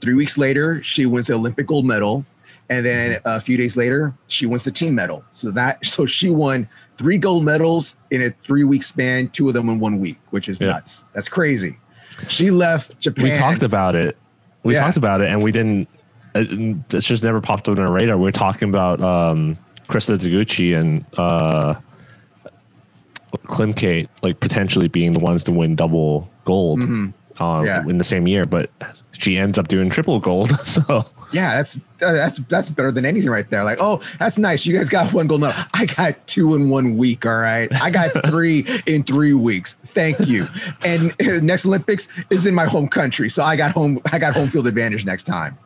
Three weeks later, she wins the Olympic gold medal, and then a few days later, she wins the team medal. So that so she won three gold medals in a three week span, two of them in one week, which is Yeah. nuts. That's crazy. She left Japan. We talked about it. We Yeah. talked about it, and we didn't. It, it's just never popped up on our radar. We are talking about um, Christa Deguchi and uh, Klimkait, like potentially being the ones to win double gold um, Mm-hmm. Yeah. in the same year, but she ends up doing triple gold. So Yeah, that's uh, that's that's better than anything right there. Like, oh, that's nice. You guys got one gold medal. I got two in one week. All right, I got three in three weeks. Thank you. And uh, next Olympics is in my home country, so I got home. I got home field advantage next time.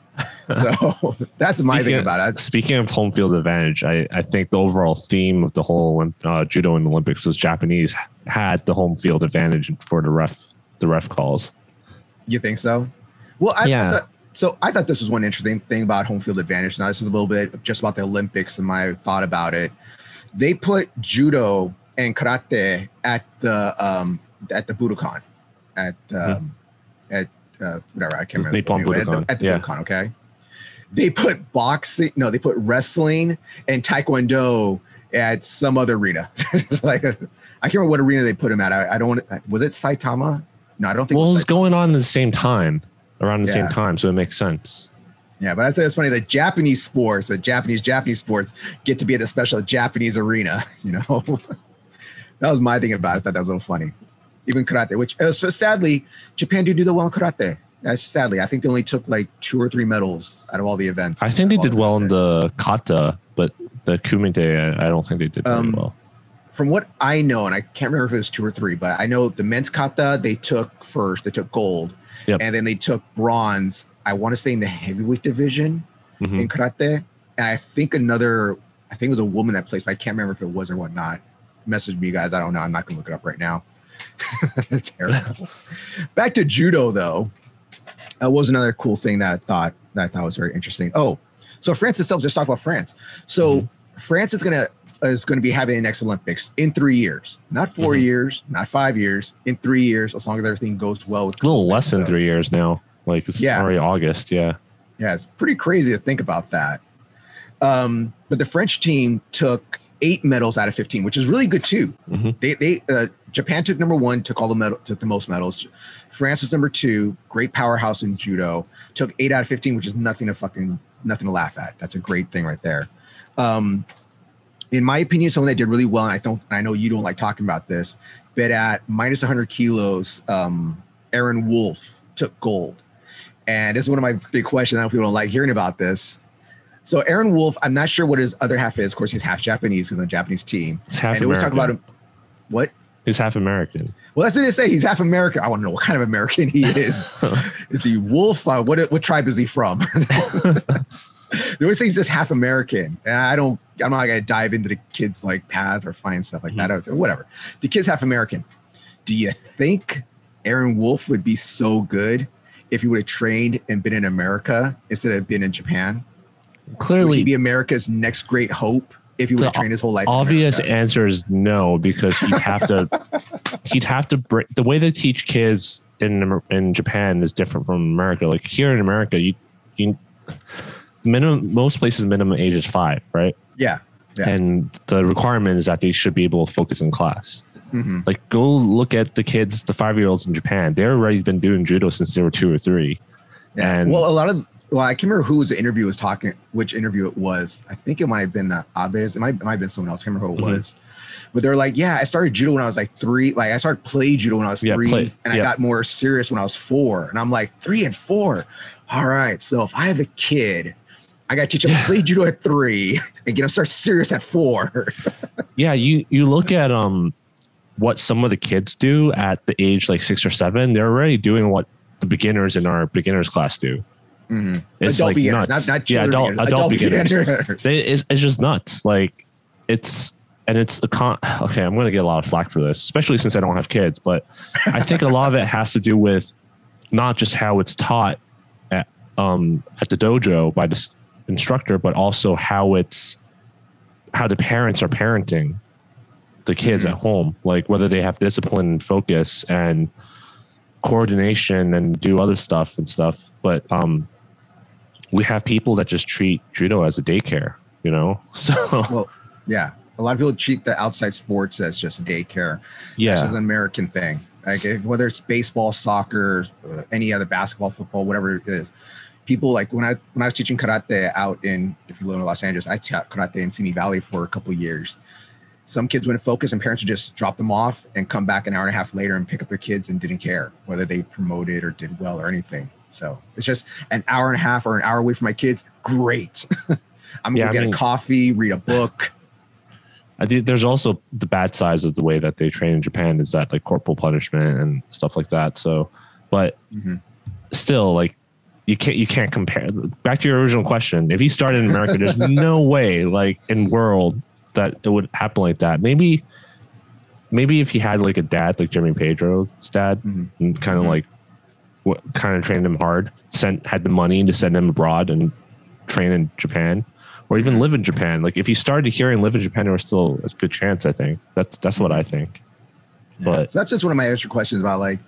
So that's my thing about it. Speaking of home field advantage, I, I think the overall theme of the whole uh, judo in the Olympics was Japanese had the home field advantage for the ref the ref calls. You think so? Well, I Yeah. thought, so I thought this was one interesting thing about home field advantage. Now, this is a little bit just about the Olympics and my thought about it. They put judo and karate at the um, at the Budokan, at um, at uh, whatever I can't remember. Nippon full at the- Budokan, At the yeah. Budokan, okay. They put boxing. No, they put wrestling and taekwondo at some other arena. it's like I can't remember what arena they put him at. I, I don't want. to Was it Saitama? No, I don't think. Well, it it was going on at the same time, around the Yeah. same time, so it makes sense. Yeah, but I'd say it's funny that Japanese sports, the Japanese Japanese sports, get to be at the special Japanese arena. You know, that was my thing about it. I thought that was a little funny. Even karate, which uh, so sadly, Japan do do the well in karate. That's sadly, I think they only took like two or three medals out of all the events. I think they did well in the kata, but the kumite, I don't think they did very Um, well. From what I know, and I can't remember if it was two or three, but I know the men's kata they took first. They took gold, Yep. and then they took bronze. I want to say in the heavyweight division. Mhm. in karate. And I think another, I think it was a woman that placed, but I can't remember if it was or whatnot. Message me, guys. I don't know. I'm not going to look it up right now. Terrible. Back to judo, though. That was another cool thing that I thought that I thought was very interesting. Oh, so France itself. Just talk about France. So France is gonna is going to be having the next Olympics in three years, not 4 Mhm. years, not five years, in three years, as long as everything goes well. With A little less than three years now. Like it's Yeah. already August. Yeah. Yeah, it's pretty crazy to think about that. Um, but the French team took eight medals out of 15, which is really good too. Mhm. They, they, uh, Japan took number one, took all the medal, took the most medals. France was number two, great powerhouse in judo, took eight out of 15, which is nothing to fucking, nothing to laugh at. That's a great thing right there. Um, in my opinion, someone that did really well, and I don't, I know you don't like talking about this, but at minus 100 kilos, um, Aaron Wolf took gold. And this is one of my big questions. I don't know if people don't like hearing about this. So Aaron Wolf, I'm not sure what his other half is. Of course, he's half Japanese in the Japanese team. It's half and it was talk about him. What? He's half American. Well, that's what they say. He's half American. I want to know what kind of American he is. is he Wolf? Uh, what what tribe is he from? they always say he's just half American, and I don't. I'm not gonna dive into the kid's like path or find stuff like that. Mm-hmm. Whatever. The kid's half American. Do you think Aaron Wolf would be so good if he would have trained and been in America instead of being in Japan? Would he Clearly, be America's next great hope if he would have trained his whole life? obvious answer is no because he'd have to he'd have to break the way they teach kids in in Japan is different from America. Like here in America, you you minimum most places minimum age is five, right? Yeah. Yeah. And the requirement is that they should be able to focus in class. hmm Like go look at the kids, the five year olds in Japan. They're already been doing judo since they were two or three. Yeah. And- well, a lot of well, I can't remember who was the interview was talking, which interview it was. I think it might have been uh, Abe's. It might, it might have been someone else. I can't remember who it Mhm. was. But they're like, yeah, I started judo when I was like three. Like I started play judo when I was Yeah, three, play. and I got more serious when I was four. And I'm like, three and four. All right. So if I have a kid, I got to teach him to play judo at three and get him start serious at four. Yeah, you you look at um what some of the kids do at the age like six or seven, they're already doing what the beginners in our beginners class do. Mhm. It's adult like nuts. not, not yeah, adult beginners, adult beginners. beginners. They, it's, it's just nuts. Like it's and it's the con. Okay, I'm going to get a lot of flack for this, especially since I don't have kids. But I think a lot of it has to do with not just how it's taught at um, at the dojo by the instructor, but also how it's how the parents are parenting the kids Mm-hmm. at home, like whether they have discipline and focus and coordination and do other stuff and stuff. But um, we have people that just treat judo as a daycare, you know. So Well, yeah. A lot of people treat the outside sports as just daycare. That's It's an American thing. Like whether it's baseball, soccer, uh, any other basketball, football, whatever it is. People like when I when I was teaching karate out in if you live in Los Angeles, I taught karate in Simi Valley for a couple years. Some kids wouldn't focus, and parents would just drop them off and come back an hour and a half later and pick up their kids and didn't care whether they promoted or did well or anything. So it's just an hour and a half or an hour away from my kids. Great. I'm Yeah, gonna I get mean- a coffee, read a book. I think there's also the bad sides of the way that they train in Japan is that like corporal punishment and stuff like that. So, but Mhm. still, like you can't you can't compare. Back to your original question, if he started in America, there's no way like in world that it would happen like that. Maybe, maybe if he had like a dad like Jimmy Pedro's dad, Mhm. and kind of Mhm. like kind of trained him hard, sent had the money to send him abroad and train in Japan or even live in Japan. Like if he started here and live in Japan, there was still a good chance. I think that's that's what I think. But So that's just one of my extra questions about like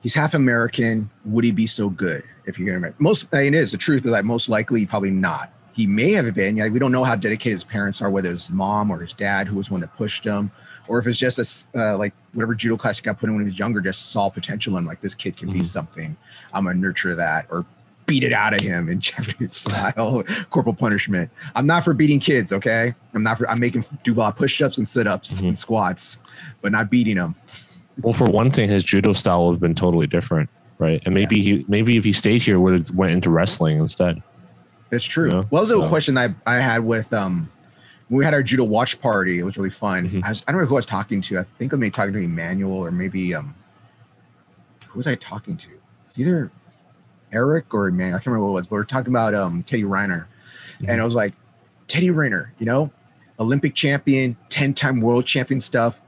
he's half American. Would he be so good if you're gonna most? I mean, it is the truth is that most likely probably not. He may have been. Yeah, we don't know how dedicated his parents are, whether it's his mom or his dad who was one that pushed him, or if it's just a uh, like whatever judo class he got put in when he was younger, just saw potential and like this kid can be Mhm. something. I'm gonna nurture that or beat it out of him in Japanese style corporal punishment. I'm not for beating kids, okay? I'm not for. I'm making do a push-ups and sit-ups Mhm. and squats, but not beating them. well, for one thing, his judo style would have been totally different, right? And maybe he maybe if he stayed here, would have went into wrestling instead. It's true. Yeah, well, that was so- a question I, I had with um when we had our judo watch party. It was really fun. Mhm. I, was, I don't know who I was talking to. I think I'm maybe talking to Emmanuel or maybe um who was I talking to? Either Eric or Emmanuel. I can't remember what it was, but we are talking about um Teddy Riner. And I was like, Teddy Riner, you know, Olympic champion, 10-time world champion stuff.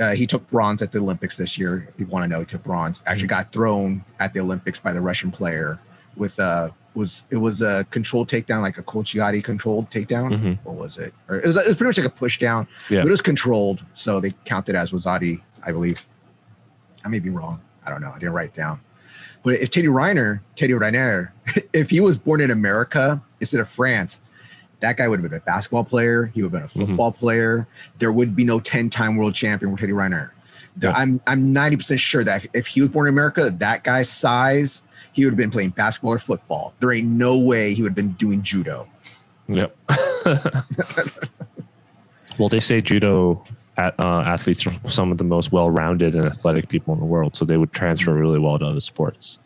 Uh, he took bronze at the Olympics this year. If you want to know, he took bronze. Actually got thrown at the Olympics by the Russian player with uh was it was a controlled takedown, like a Colchiati controlled takedown. Mhm. What was it? Or it was, it was pretty much like a push down. Yeah. But it was controlled, so they counted as Wazari, I believe. I may be wrong. I don't know. I didn't write it down. But if Teddy Riner, Teddy Riner, if he was born in America instead of France, that guy would have been a basketball player. He would have been a Mm-hmm. football player. There would be no 10-time world champion with Teddy Riner. Yeah. I'm I'm 90% sure that if he was born in America, that guy's size, he would have been playing basketball or football. There ain't no way he would have been doing judo. Yep. well, they say judo at, uh, athletes are some of the most well-rounded and athletic people in the world, so they would transfer really well to other sports.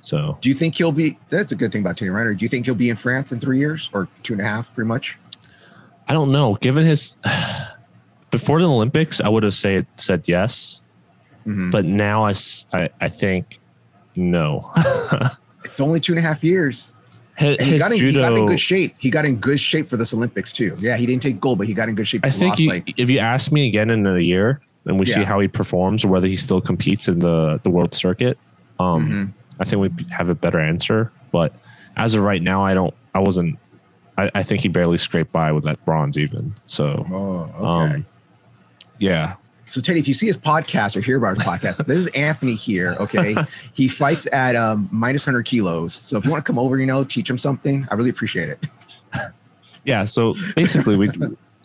So Do you think he'll be? That's a good thing about Teddy Riner. Do you think he'll be in France in three years or two and a half, pretty much? I don't know. Given his before the Olympics, I would have said said yes, Mhm. but now I I think no. It's only two and a half years. his he got, in, he got in good shape. He got in good shape for this Olympics too. Yeah, he didn't take gold, but he got in good shape. I think you, if you ask me again in a year and we see how he performs or whether he still competes in the the world circuit, um, Mhm. I think we have a better answer. But as of right now, I don't. I wasn't. I, I think he barely scraped by with that bronze even. So Oh, okay. um, yeah, so Teddy, if you see his podcast or hear about his podcast, this is Anthony here. Okay, he fights at um, minus hundred kilos. So if you want to come over, you know, teach him something, I really appreciate it. yeah. So basically, we.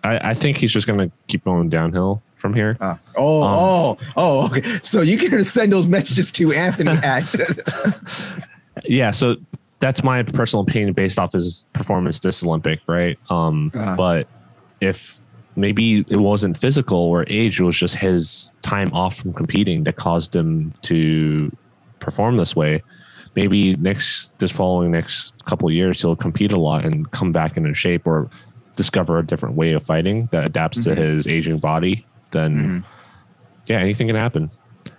I, I think he's just gonna keep going downhill from here. Uh, oh, Um, oh, oh. Okay. So you can send those messages to Anthony at. yeah so that's my personal opinion based off his performance this olympic right um Uh-huh. but if maybe it wasn't physical or age it was just his time off from competing that caused him to perform this way maybe next this following next couple of years he'll compete a lot and come back into shape or discover a different way of fighting that adapts to Mhm. his aging body then Mhm. yeah, anything can happen.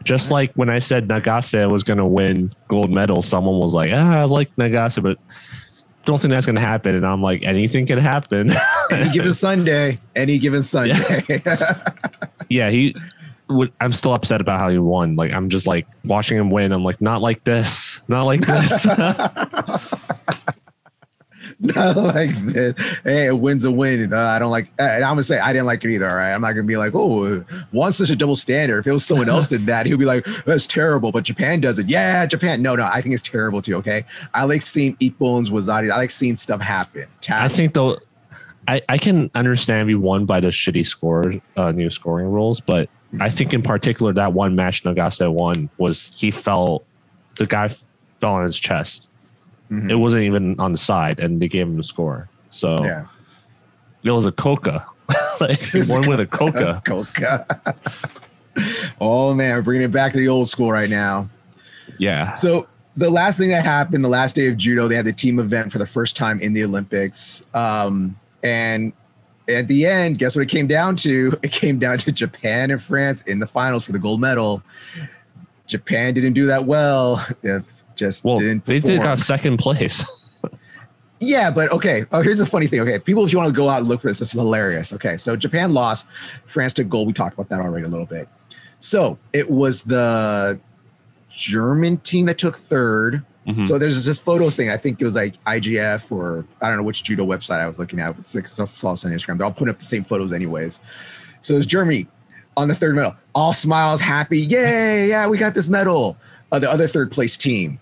Just like when I said Nagase was going to win gold medal, someone was like, "Ah, I like Nagase," but don't think that's going to happen. And I'm like, anything can happen. Any given Sunday, any given Sunday. yeah, he. would- I'm still upset about how he won. Like I'm just like watching him win. I'm like, not like this, not like this. Not like this. Hey, a win's a win. Uh, I don't like. And I'm gonna say I didn't like it either. All right, I'm not gonna be like, oh, one's such a double standard. If it was someone else did that, he'll be like, that's terrible. But Japan does it. Yeah, Japan. No, no, I think it's terrible too. Okay, I like seeing ippons Wazari. I like seeing stuff happen. I think though, I, I can understand we won by the shitty score, uh, new scoring rules, but I think in particular that one match Nagase won was he fell, the guy fell on his chest. Mhm. It wasn't even on the side, and they gave him the score. So yeah. it was a koka. like won with a koka. Koka. oh man, bringing it back to the old school right now. Yeah. So the last thing that happened, the last day of judo, they had the team event for the first time in the Olympics. Um, and at the end, guess what it came down to? It came down to Japan and France in the finals for the gold medal. Japan didn't do that well. If just Well, didn't they did perform. got second place. Yeah, but okay. Oh, here's the funny thing. Okay, people, if you want to go out and look for this, this is hilarious. Okay, so Japan lost, France took gold. We talked about that already a little bit. So it was the German team that took 3rd Mhm. So there's this photo thing. I think it was like IJF or I don't know which judo website I was looking at. It's like stuff saw us on Instagram. They're all putting up the same photos anyways. So it's Germany on the third medal, all smiles, happy, yay, yeah, we got this medal. Uh, the other third place team.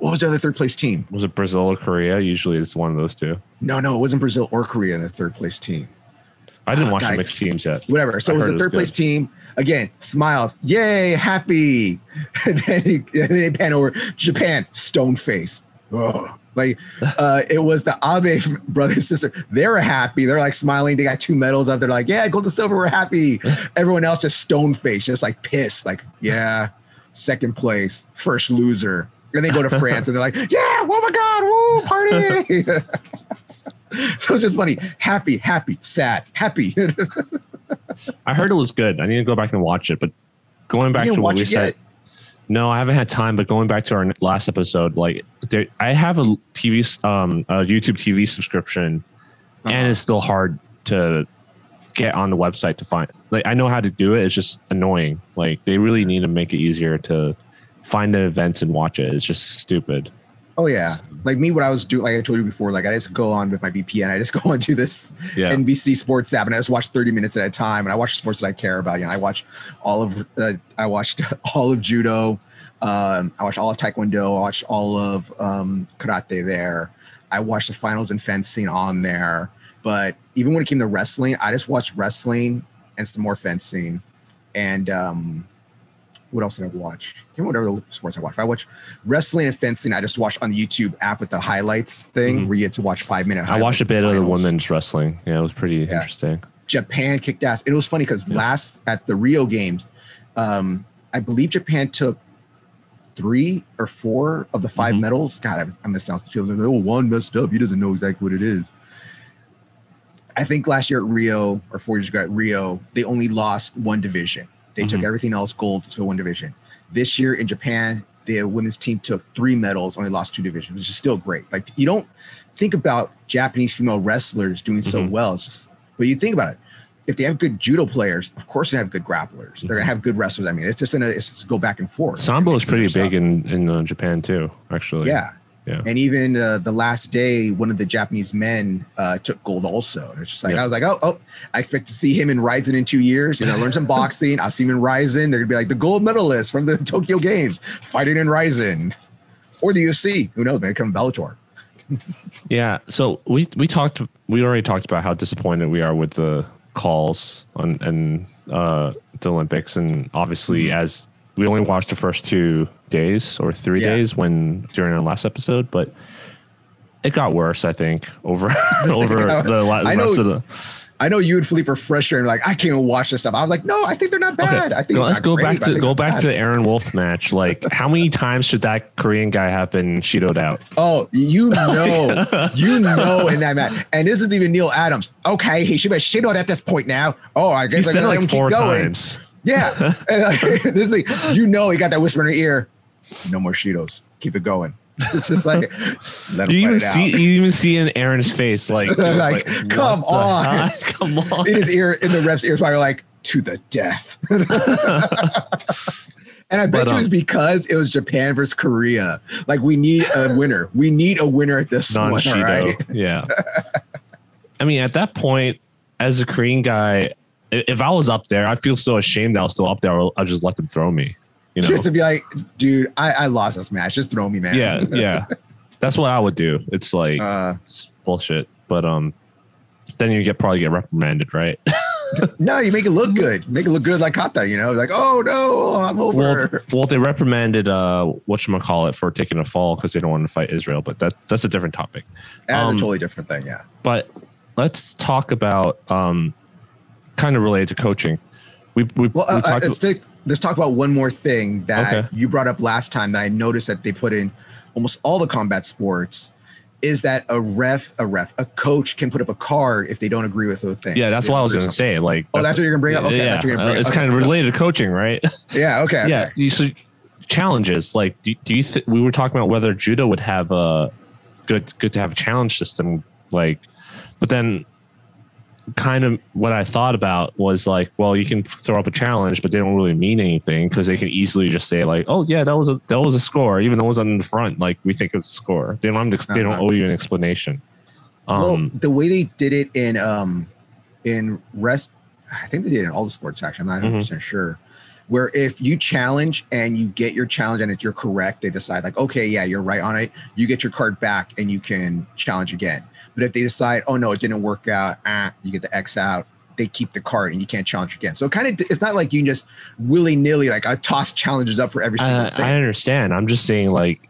What was the other third place team? Was it Brazil or Korea? Usually it's one of those two. No, no, it wasn't Brazil or Korea in the third place team. I didn't watch God, the mixed teams yet. Whatever. So I it was the it was third place team. Again, smiles, yay, happy. And then, he, and then they pan over Japan, stone face. Ugh. Like uh, it was the Abe brother sister. They're happy. They're like smiling. They got two medals up. They're like, yeah, gold and silver. We're happy. Everyone else just stone face, just like pissed. Like, yeah, second place, first loser. And they go to France and they're like, yeah, oh my God, woo, party. so it's just funny. Happy, happy, sad, happy. I heard it was good. I need to go back and watch it. But going back to what we said, no, I haven't had time. But going back to our last episode, like there, I have a TV, um, a YouTube TV subscription, Uh-huh. and it's still hard to get on the website to find. Like I know how to do it. It's just annoying. Like they really need to make it easier to find the events and watch it. It's just stupid. Oh yeah, like me, what I was doing, like I told you before, like I just go on with my VPN. I just go onto this Yeah. NBC Sports app, and I just watch 30 minutes at a time. And I watch sports that I care about. You know, I watch all of, uh, I watched all of judo. Um, I watched all of taekwondo. I watched all of um, karate there. I watched the finals and fencing on there. But even when it came to wrestling, I just watched wrestling and some more fencing. And um, what else did I watch? I can't remember whatever the sports I watched. I watched wrestling and fencing. I just watched on the YouTube app with the highlights thing Mhm. where you get to watch five minute. I watched a bit of the women's wrestling. Yeah, it was pretty Yeah. interesting. Japan kicked ass. It was funny because Yeah. last at the Rio Games, um, I believe Japan took three or four of the 5 Mhm. medals. God, I, I missed out. She was like, oh, one messed up. He doesn't know exactly what it is. I think last year at Rio or four years ago at Rio, they only lost one division. They took Mhm. everything else gold to one division. This year in Japan, the women's team took three medals, only lost two divisions, which is still great. Like you don't think about Japanese female wrestlers doing so Mhm. well. It's just, but you think about it. If they have good judo players, of course they have good grapplers. They're gonna have good wrestlers. I mean, it's just gonna it's just go back and forth. Sambo is pretty stuff. big in in uh, Japan too. Actually, Yeah. Yeah. And even uh, the last day, one of the Japanese men uh, took gold also. And it's just like, Yeah. I was like, oh, oh, I expect to see him in Rizin in two years. You know, learn some boxing. I'll see him in Rizin. They're going to be like the gold medalist from the Tokyo Games fighting in Rizin or the UFC. Who knows? Maybe come Bellator. Yeah. So we we talked. We already talked about how disappointed we are with the calls on and uh, the Olympics, and obviously Mhm. as we only watched the first two days or three Yeah. days when during our last episode, but it got worse. I think over over the la- I know- rest of the. I know you and Philippe are frustrated. Like, I can't even watch this stuff. I was like, no, I think they're not bad. I think let's go great, back to go back bad. to the Aaron Wolf match. Like, how many times should that Korean guy have been shidoed out? Oh, you know, you know, in that match. And this is even Neil Adams. Okay, he should be shitted at this point now. Oh, I He guess I said it gotta him like keep four going. times. Yeah. And, like, this is like, you know, he got that whisper in her ear. No more Cheetos. Keep it going. It's just like let You even fight it see out. you even see in Aaron's face like, Like, what come on. heck? come on. in his ear, in the ref's ears, probably like to the death. and I bet But, you um, it's because it was Japan versus Korea. Like we need a winner. We need a winner at this non one. Right. Yeah. I mean, at that point, as a Korean guy, if I was up there, I'd feel so ashamed that I was still up there. I'll, I'll just let them throw me. You know? Just to be like, dude, I, I lost this match. Just throw me, man. yeah, yeah. That's what I would do. It's like Uh, it's bullshit. But um, then you get probably get reprimanded, right? no, you make it look good. Make it look good like Kata, you know, like, oh no, I'm over. well, they reprimanded uh, what call it for taking a fall because they don't want to fight Israel. But that that's a different topic. That's um, a totally different thing. Yeah. but let's talk about um, kind of related to coaching. We we, Well, we uh, uh, talked let's, talk about one more thing that Okay. you brought up last time that I noticed that they put in almost all the combat sports is that a ref, a ref, a coach can put up a card if they don't agree with the thing. yeah, that's what I was going to say. Like, Oh, that's what you're gonna bring up? Okay, yeah, that's what you're gonna bring up. it's Okay, kind of so- related to coaching, right? Yeah. Okay. yeah. okay. You, so challenges like do, do you th- we were talking about whether judo would have a good good to have a challenge system like but then kind of what i thought about was like well you can throw up a challenge but they don't really mean anything because they can easily just say like oh yeah that was a that was a score even though it was on the front like we think it's a score they don't to, they don't Uh-huh. owe you an explanation um well, the way they did it in um in rest, I think they did it in all the sports. Actually, I'm not 100 Mm-hmm. percent sure. Where if you challenge and you get your challenge and if you're correct, they decide like, okay, yeah, you're right on it. You get your card back and you can challenge again. But if they decide, oh no, it didn't work out, ah, you get the X out. They keep the card and you can't challenge again. So kind of, it's not like you can just willy nilly like I toss challenges up for every single I, thing. I understand. I'm just saying, like,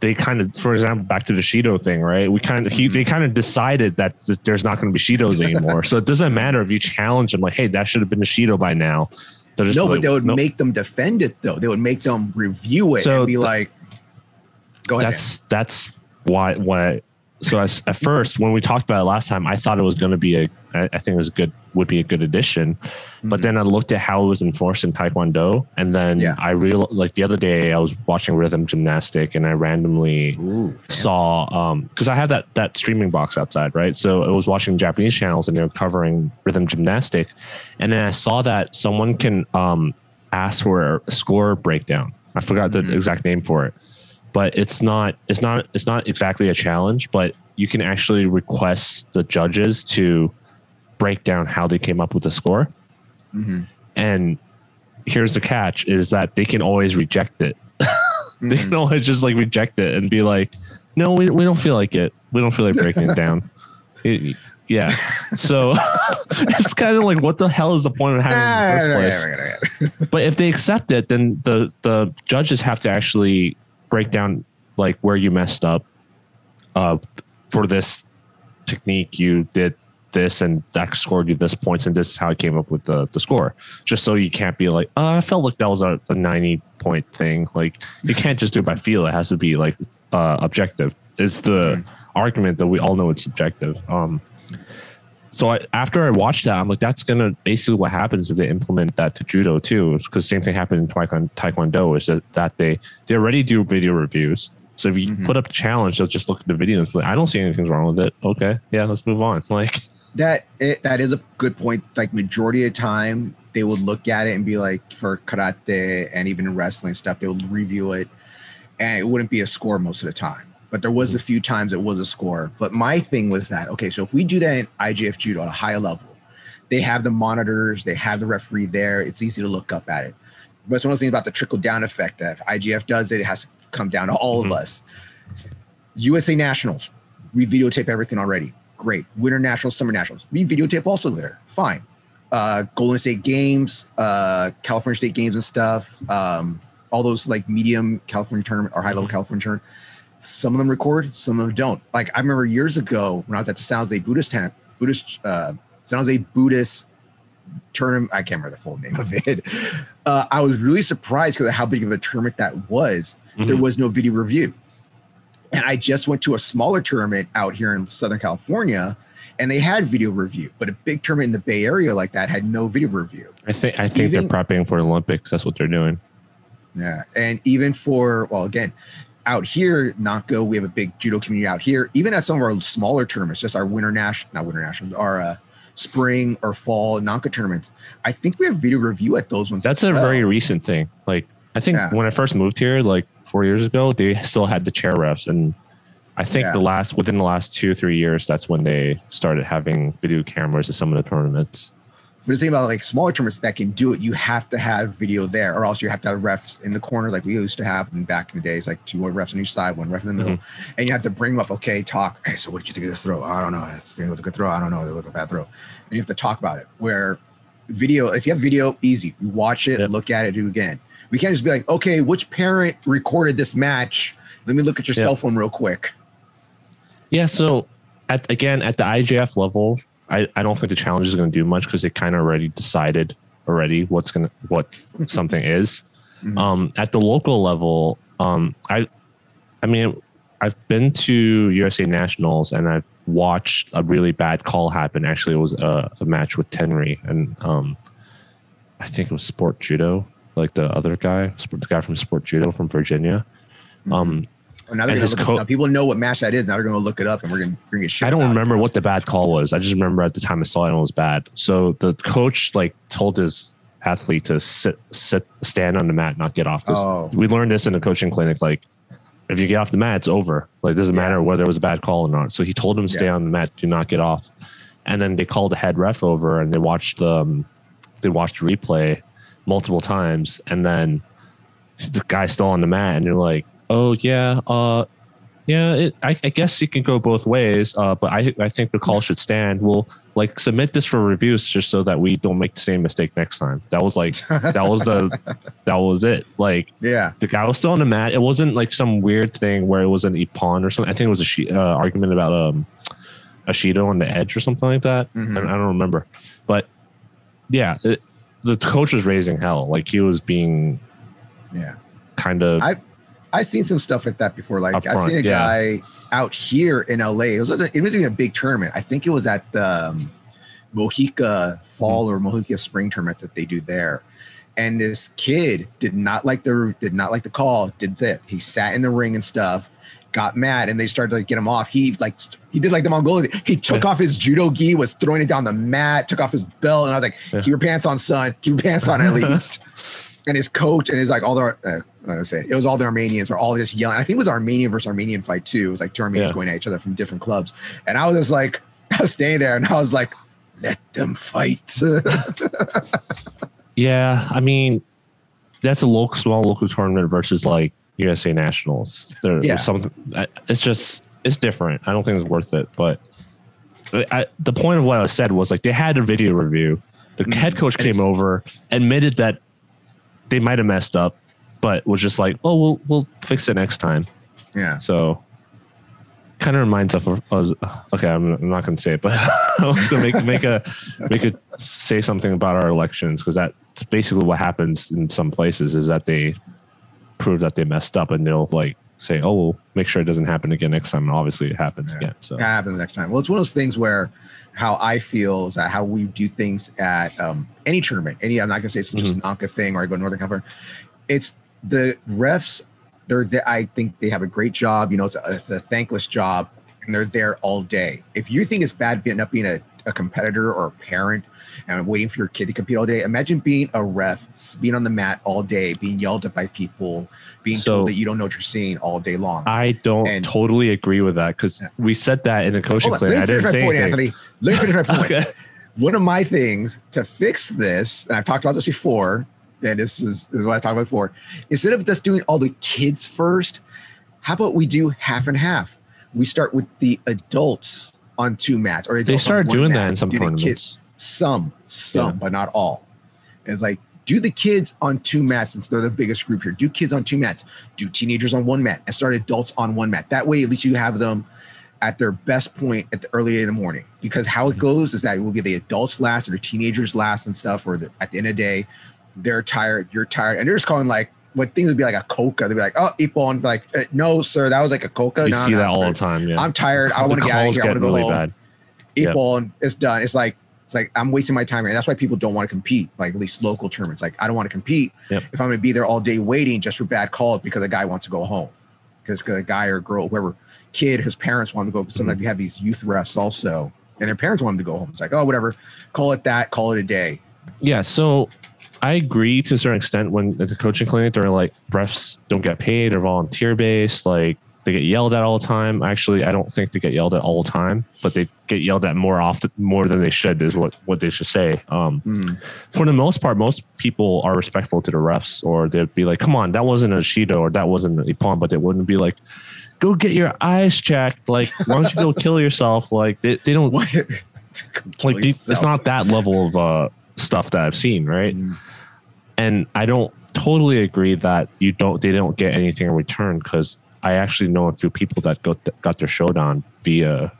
they kind of, for example, back to the Shido thing, right? We kind of, he, Mm-hmm. they kind of decided that, there's not going to be Shidos anymore. so it doesn't matter if you challenge them, like, hey, that should have been a Shido by now. No, like, but they would nope. make them defend it though. They would make them review it So and be the- like, go ahead. that's that's why why so as, at first when we talked about it last time i thought it was going to be a i think it was a good would be a good addition but Mhm. then i looked at how it was enforced in taekwondo and then Yeah. i real like the other day i was watching rhythm gymnastic and i randomly Ooh, saw um because i had that that streaming box outside right so i was watching japanese channels and they were covering rhythm gymnastic and then i saw that someone can um ask for a score breakdown i forgot the Mhm. exact name for it but it's not it's not it's not exactly a challenge but you can actually request the judges to break down how they came up with the score Mhm. and here's the catch is that they can always reject it they Mhm. can always just like reject it and be like, no, we, we don't feel like it. We don't feel like breaking it down. It- yeah. So it's kind of like, what the hell is the point of having it in the first Ah, place? right, right. But if they accept it, then the, the judges have to actually break down like where you messed up. Uh, for this technique, you did this and that scored you this points, and this is how I came up with the, the score. Just so you can't be like, oh, I felt like that was a, a 90 point thing. Like, you can't just do it by feel. It has to be like uh, objective. It's the argument that we all know it's subjective. Um, so I, after I watched that, I'm like, that's gonna basically what happens if they implement that to judo too. Because same thing happened in taekwondo, taekwondo is that, that they they already do video reviews. So if you Mhm. put up a challenge, they'll just look at the videos. But I don't see anything's wrong with it. Okay, yeah, let's move on. Like, That it, that is a good point. Like majority of the time, they would look at it and be like, for karate and even wrestling stuff, they would review it, and it wouldn't be a score most of the time. But there was a few times it was a score. But my thing was that okay, so if we do that in IJF judo at a high level, they have the monitors, they have the referee there. It's easy to look up at it. But it's one of the things about the trickle down effect that if IJF does it, it has to come down to all Mhm. of us. USA Nationals, we videotape everything already. Great. Winter Nationals, Summer Nationals, we videotape also there. Fine. Uh, Golden State Games, uh, California State Games and stuff. Um, all those like medium California tournament or high level Mhm. California tournament. Some of them record, some of them don't. Like I remember years ago when I was at the San Jose Buddhist Ten- Buddhist uh, San Jose Buddhist tournament. I can't remember the full name of it. Uh, I was really surprised because of how big of a tournament that was. There Mhm. was no video review. And I just went to a smaller tournament out here in Southern California and they had video review, but a big tournament in the Bay Area like that had no video review. I think I think Even- they're prepping for Olympics. That's what they're doing. Yeah. And even for, well, again, out here, Nanka, we have a big judo community out here. Even at some of our smaller tournaments, just our winter national, not winter nationals, our uh, spring or fall Nanka tournaments. I think we have video review at those ones. That's a well. very recent thing. Like I think Yeah. when I first moved here, like four years ago, they still had the chair refs, and I think Yeah. the last within the last two or three years, that's when they started having video cameras at some of the tournaments. But the thing about like smaller tournaments that can do it, you have to have video there, or else you have to have refs in the corner, like we used to have in back in the days, like two refs on each side, one ref in the middle, mm-hmm. and you have to bring them up. Okay, talk. Hey, so what did you think of this throw? I don't know. It was a good throw. I don't know. It looked a bad throw, and you have to talk about it. Where video, if you have video, easy. You watch it, Yep. look at it, do it again. We can't just be like, okay, which parent recorded this match? Let me look at your Yep. cell phone real quick. Yeah. So at again at the IJF level, I, I don't think the challenge is going to do much because they kind of already decided already what's going to what something is. Mhm. Um, at the local level, um, I I mean I've been to USA Nationals and I've watched a really bad call happen. Actually, it was a, a match with Tenry and um, I think it was Sport Judo, like the other guy, the guy from Sport Judo from Virginia. Um, And now, they're And gonna his look co- people know what match that is. Now they're going to look it up, and we're going to bring it. Shit I don't remember what the bad call was. I just remember at the time I saw it and it was bad. So the coach like told his athlete to sit, sit, stand on the mat, not get off. Oh. we learned this in the coaching clinic. Like, if you get off the mat, it's over. Like, it doesn't Yeah. matter whether it was a bad call or not. So he told him to stay Yeah. on the mat, do not get off. And then they called the head ref over and they watched the um, they watched the replay multiple times, and then the guy's still on the mat, and you're like, oh yeah, uh, yeah, it, I, I guess it can go both ways, uh, but I I think the call should stand. We'll like submit this for reviews just so that we don't make the same mistake next time. That was like that was the that was it. Like Yeah. the guy was still on the mat. It wasn't like some weird thing where it was an ippon or something. I think it was a she, uh, argument about um a Shido on the edge or something like that. Mhm. I, I don't remember, but yeah, it, the coach was raising hell. Like he was being Yeah. kind of I- I've seen some stuff like that before. Like Up I've seen a yeah. guy out here in LA. It was it was doing a big tournament. I think it was at the um, Mojica Fall Mm-hmm. or Mojica Spring tournament that they do there. And this kid did not like the did not like the call. Did that? He sat in the ring and stuff. Got mad and they started to like, get him off. He like he did like the Mongolian. He took Yeah. off his judo gi, was throwing it down the mat, took off his belt, and I was like, Yeah. "Keep your pants on, son. Keep your pants on at least." And his coach and his like all the uh, I say it was all the Armenians were all just yelling. I think it was Armenian versus Armenian fight too. It was like two Armenians Yeah. going at each other from different clubs, and I was just like, I was staying there, and I was like, let them fight. Yeah, I mean, that's a local, small local tournament versus like USA Nationals. There, Yeah. There's something. It's just it's different. I don't think it's worth it. But I, the point of what I said was like they had a video review. The Mhm. head coach came over, admitted that they might have messed up, but was just like, "Oh, we'll we'll fix it next time." yeah, So kind of reminds us of, of okay, I'm, I'm not going to say it, but I was going to make make a make a say something about our elections because that's basically what happens in some places is that they prove that they messed up and they'll like say, oh, well, make sure it doesn't happen again next time, and obviously it happens Yeah. again. So that happens next time. Well, it's one of those things where how I feel is that how we do things at um, any tournament. Any, I'm not gonna say it's just a Nanka thing or I go to Northern California. It's the refs. They're there. I think they have a great job. You know, it's a, a thankless job, and they're there all day. If you think it's bad being up being a, a competitor or a parent and waiting for your kid to compete all day, imagine being a ref, being on the mat all day, being yelled at by people, being So- told that you don't know what you're seeing all day long. I don't And- totally agree with that because Yeah. we said that in the coaching plan. I didn't say point, anything. Anthony. Let me finish my point. Okay. one of my things to fix this, and I've talked about this before, and this is, this is what I talked about before. Instead of just doing all the kids first, how about we do half and half? We start with the adults on two mats, or They started doing mat, that in some tournaments. kids- some, some, Yeah. but not all. And it's like do the kids on two mats since they're the biggest group here. Do kids on two mats. Do teenagers on one mat, and start adults on one mat. That way, at least you have them at their best point at the early in the morning. Because how Mm-hmm. it goes is that it will be the adults last or the teenagers last and stuff. Or the, at the end of the day, they're tired, you're tired, and they're just calling like what things would be like a koka. They'd be like, "Oh, Ippon," and be like, uh, "No, sir, that was like a koka." You No, see that all the time. Yeah. I'm tired. I want to get out of here. I want to go really home. Eight ball and it's done. It's like it's like I'm wasting my time here. That's why people don't want to compete, like at least local tournaments. Like I don't want to compete Yep. if I'm gonna be there all day waiting just for bad calls because a guy wants to go home. because a guy or girl, whoever kid, his parents want to go. Sometimes Mm-hmm. you have these youth refs also, and their parents want them to go home. It's like, oh, whatever, call it that, call it a day. Yeah, so I agree to a certain extent when at the coaching clinic they're like refs don't get paid, they're volunteer based, like they get yelled at all the time. Actually, I don't think they get yelled at all the time, but they get yelled at more often more than they should is what what they should say. Um, Mm. for the most part, most people are respectful to the refs, or they'd be like, "Come on, that wasn't a Shido or that wasn't a Ippon," but they wouldn't be like, "Go get your eyes checked." Like, why don't you go kill yourself? Like, they, they don't like it's not that level of uh stuff that I've seen, right? Mm. And I don't totally agree that you don't they don't get anything in return because I actually know a few people that got got their shodan via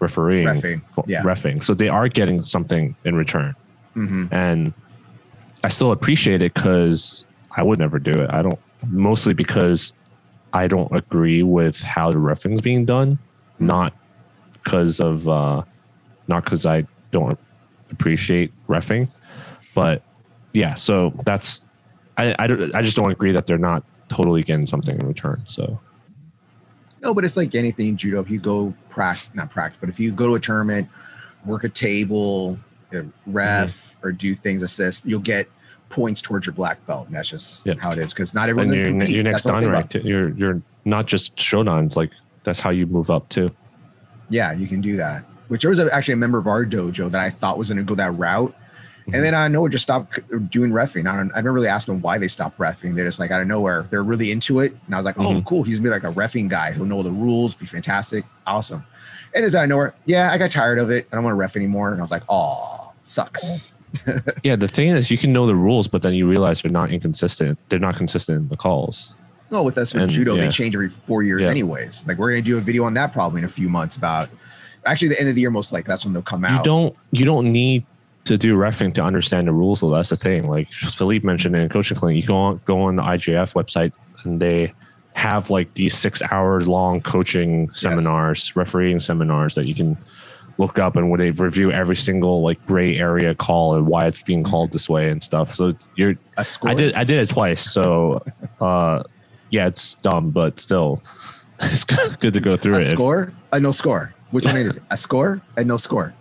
refereeing, Reffing, yeah. refing. So they are getting something in return, hmm and I still appreciate it because I would never do it. I don't mostly because I don't agree with how the refing is being done, not because of uh, not because I don't appreciate refing, but yeah. So that's I I, don't, I just don't agree that they're not totally getting something in return. So No, but it's like anything in judo. If you go practice, not practice, but if you go to a tournament, work a table, ref, Mm-hmm. or do things assist, you'll get points towards your black belt. And that's just Yeah. how it is. Because not everyone and can you're, compete. you're That's next the whole on thing about- right. too. You're you're not just shodans. Like that's how you move up too. Yeah, you can do that. Which there was actually a member of our dojo that I thought was going to go that route. And then I know it just stopped doing refing. I, don't, I never really asked them why they stopped refing. They're just like out of nowhere. They're really into it. And I was like, oh, Mhm. cool. He's gonna be like a refing guy. He'll know the rules, be fantastic. Awesome. And then out of nowhere, yeah, I got tired of it. I don't want to ref anymore. And I was like, oh, sucks. Yeah, the thing is, you can know the rules, but then you realize they're not inconsistent. They're not consistent in the calls. No, with us with judo, yeah. they change every four years, Yeah. anyways. Like we're gonna do a video on that probably in a few months about actually the end of the year, most likely. That's when they'll come out. You don't you don't need to do refing to understand the rules. Though that's the thing. Like Philippe mentioned in coaching clinic, you go on go on the IJF website and they have like these six hours long coaching seminars, refereeing seminars that you can look up and where they review every single like gray area call and why it's being called this way and stuff. So you're a score. I did I did it twice. So uh yeah, it's dumb, but still it's good to go through a it. score, a no score. Which one is it? A score and no score.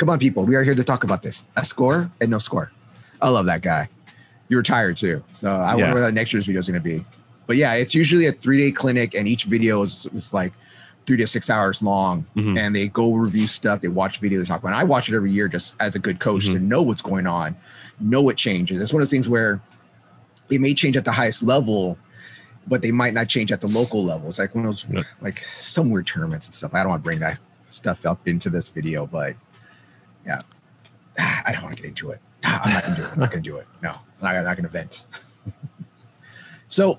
Come on, people. We are here to talk about this. A score and no score. I love that guy. You're retired too. So I Yeah. wonder what that next year's video is going to be. But yeah, it's usually a three day clinic, and each video is, is like three to six hours long. Mhm. And they go review stuff. They watch videos, they talk about. It. I watch it every year just as a good coach to Mhm. know what's going on, know what changes. It's one of those things where it may change at the highest level, but they might not change at the local level. It's like one of those like some weird tournaments and stuff. I don't want to bring that stuff up into this video, but yeah, I don't want to get into it. I'm not gonna do it. I'm not gonna do it. No, I'm not, not gonna vent. so,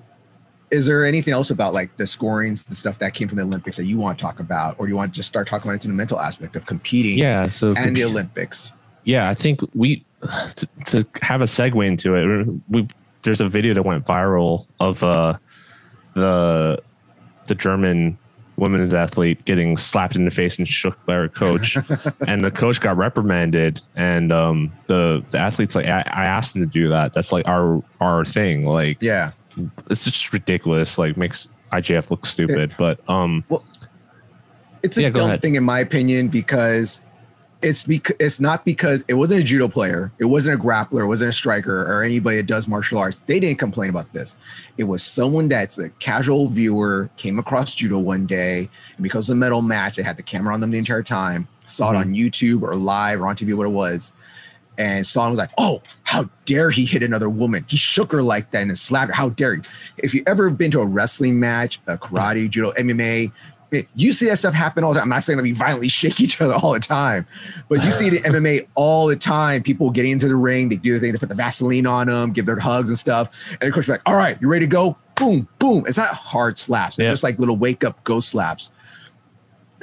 is there anything else about like the scorings, the stuff that came from the Olympics that you want to talk about, or do you want to just start talking about it in the mental aspect of competing Yeah, so and the Olympics? yeah, I think we to, to have a segue into it. We there's a video that went viral of uh, the the German women's athlete getting slapped in the face and shook by her coach, and the coach got reprimanded. And um, the the athlete's like, I, I asked him to do that. That's like our our thing. Like Yeah, it's just ridiculous. Like makes IJF look stupid. But um, well, it's a Yeah, dumb thing in my opinion because it's because it's not because it wasn't a judo player, it wasn't a grappler, it wasn't a striker or anybody that does martial arts. They didn't complain about this. It was someone that's a casual viewer came across judo one day, and because of the medal match, they had the camera on them the entire time, saw it on mm-hmm. YouTube or live or on TV, what it was. And saw and was like, "Oh, how dare he hit another woman? He shook her like that and then slapped her. How dare he?" If you ever been to a wrestling match, a karate, mm-hmm. judo, MMA, you see that stuff happen all the time. I'm not saying that we violently shake each other all the time, but you see it in MMA all the time. People getting into the ring, they do the thing, they put the Vaseline on them, give their hugs and stuff. And the coach be like, all right, you ready to go? Boom, boom. It's not hard slaps. It's Yeah. just like little wake up ghost slaps.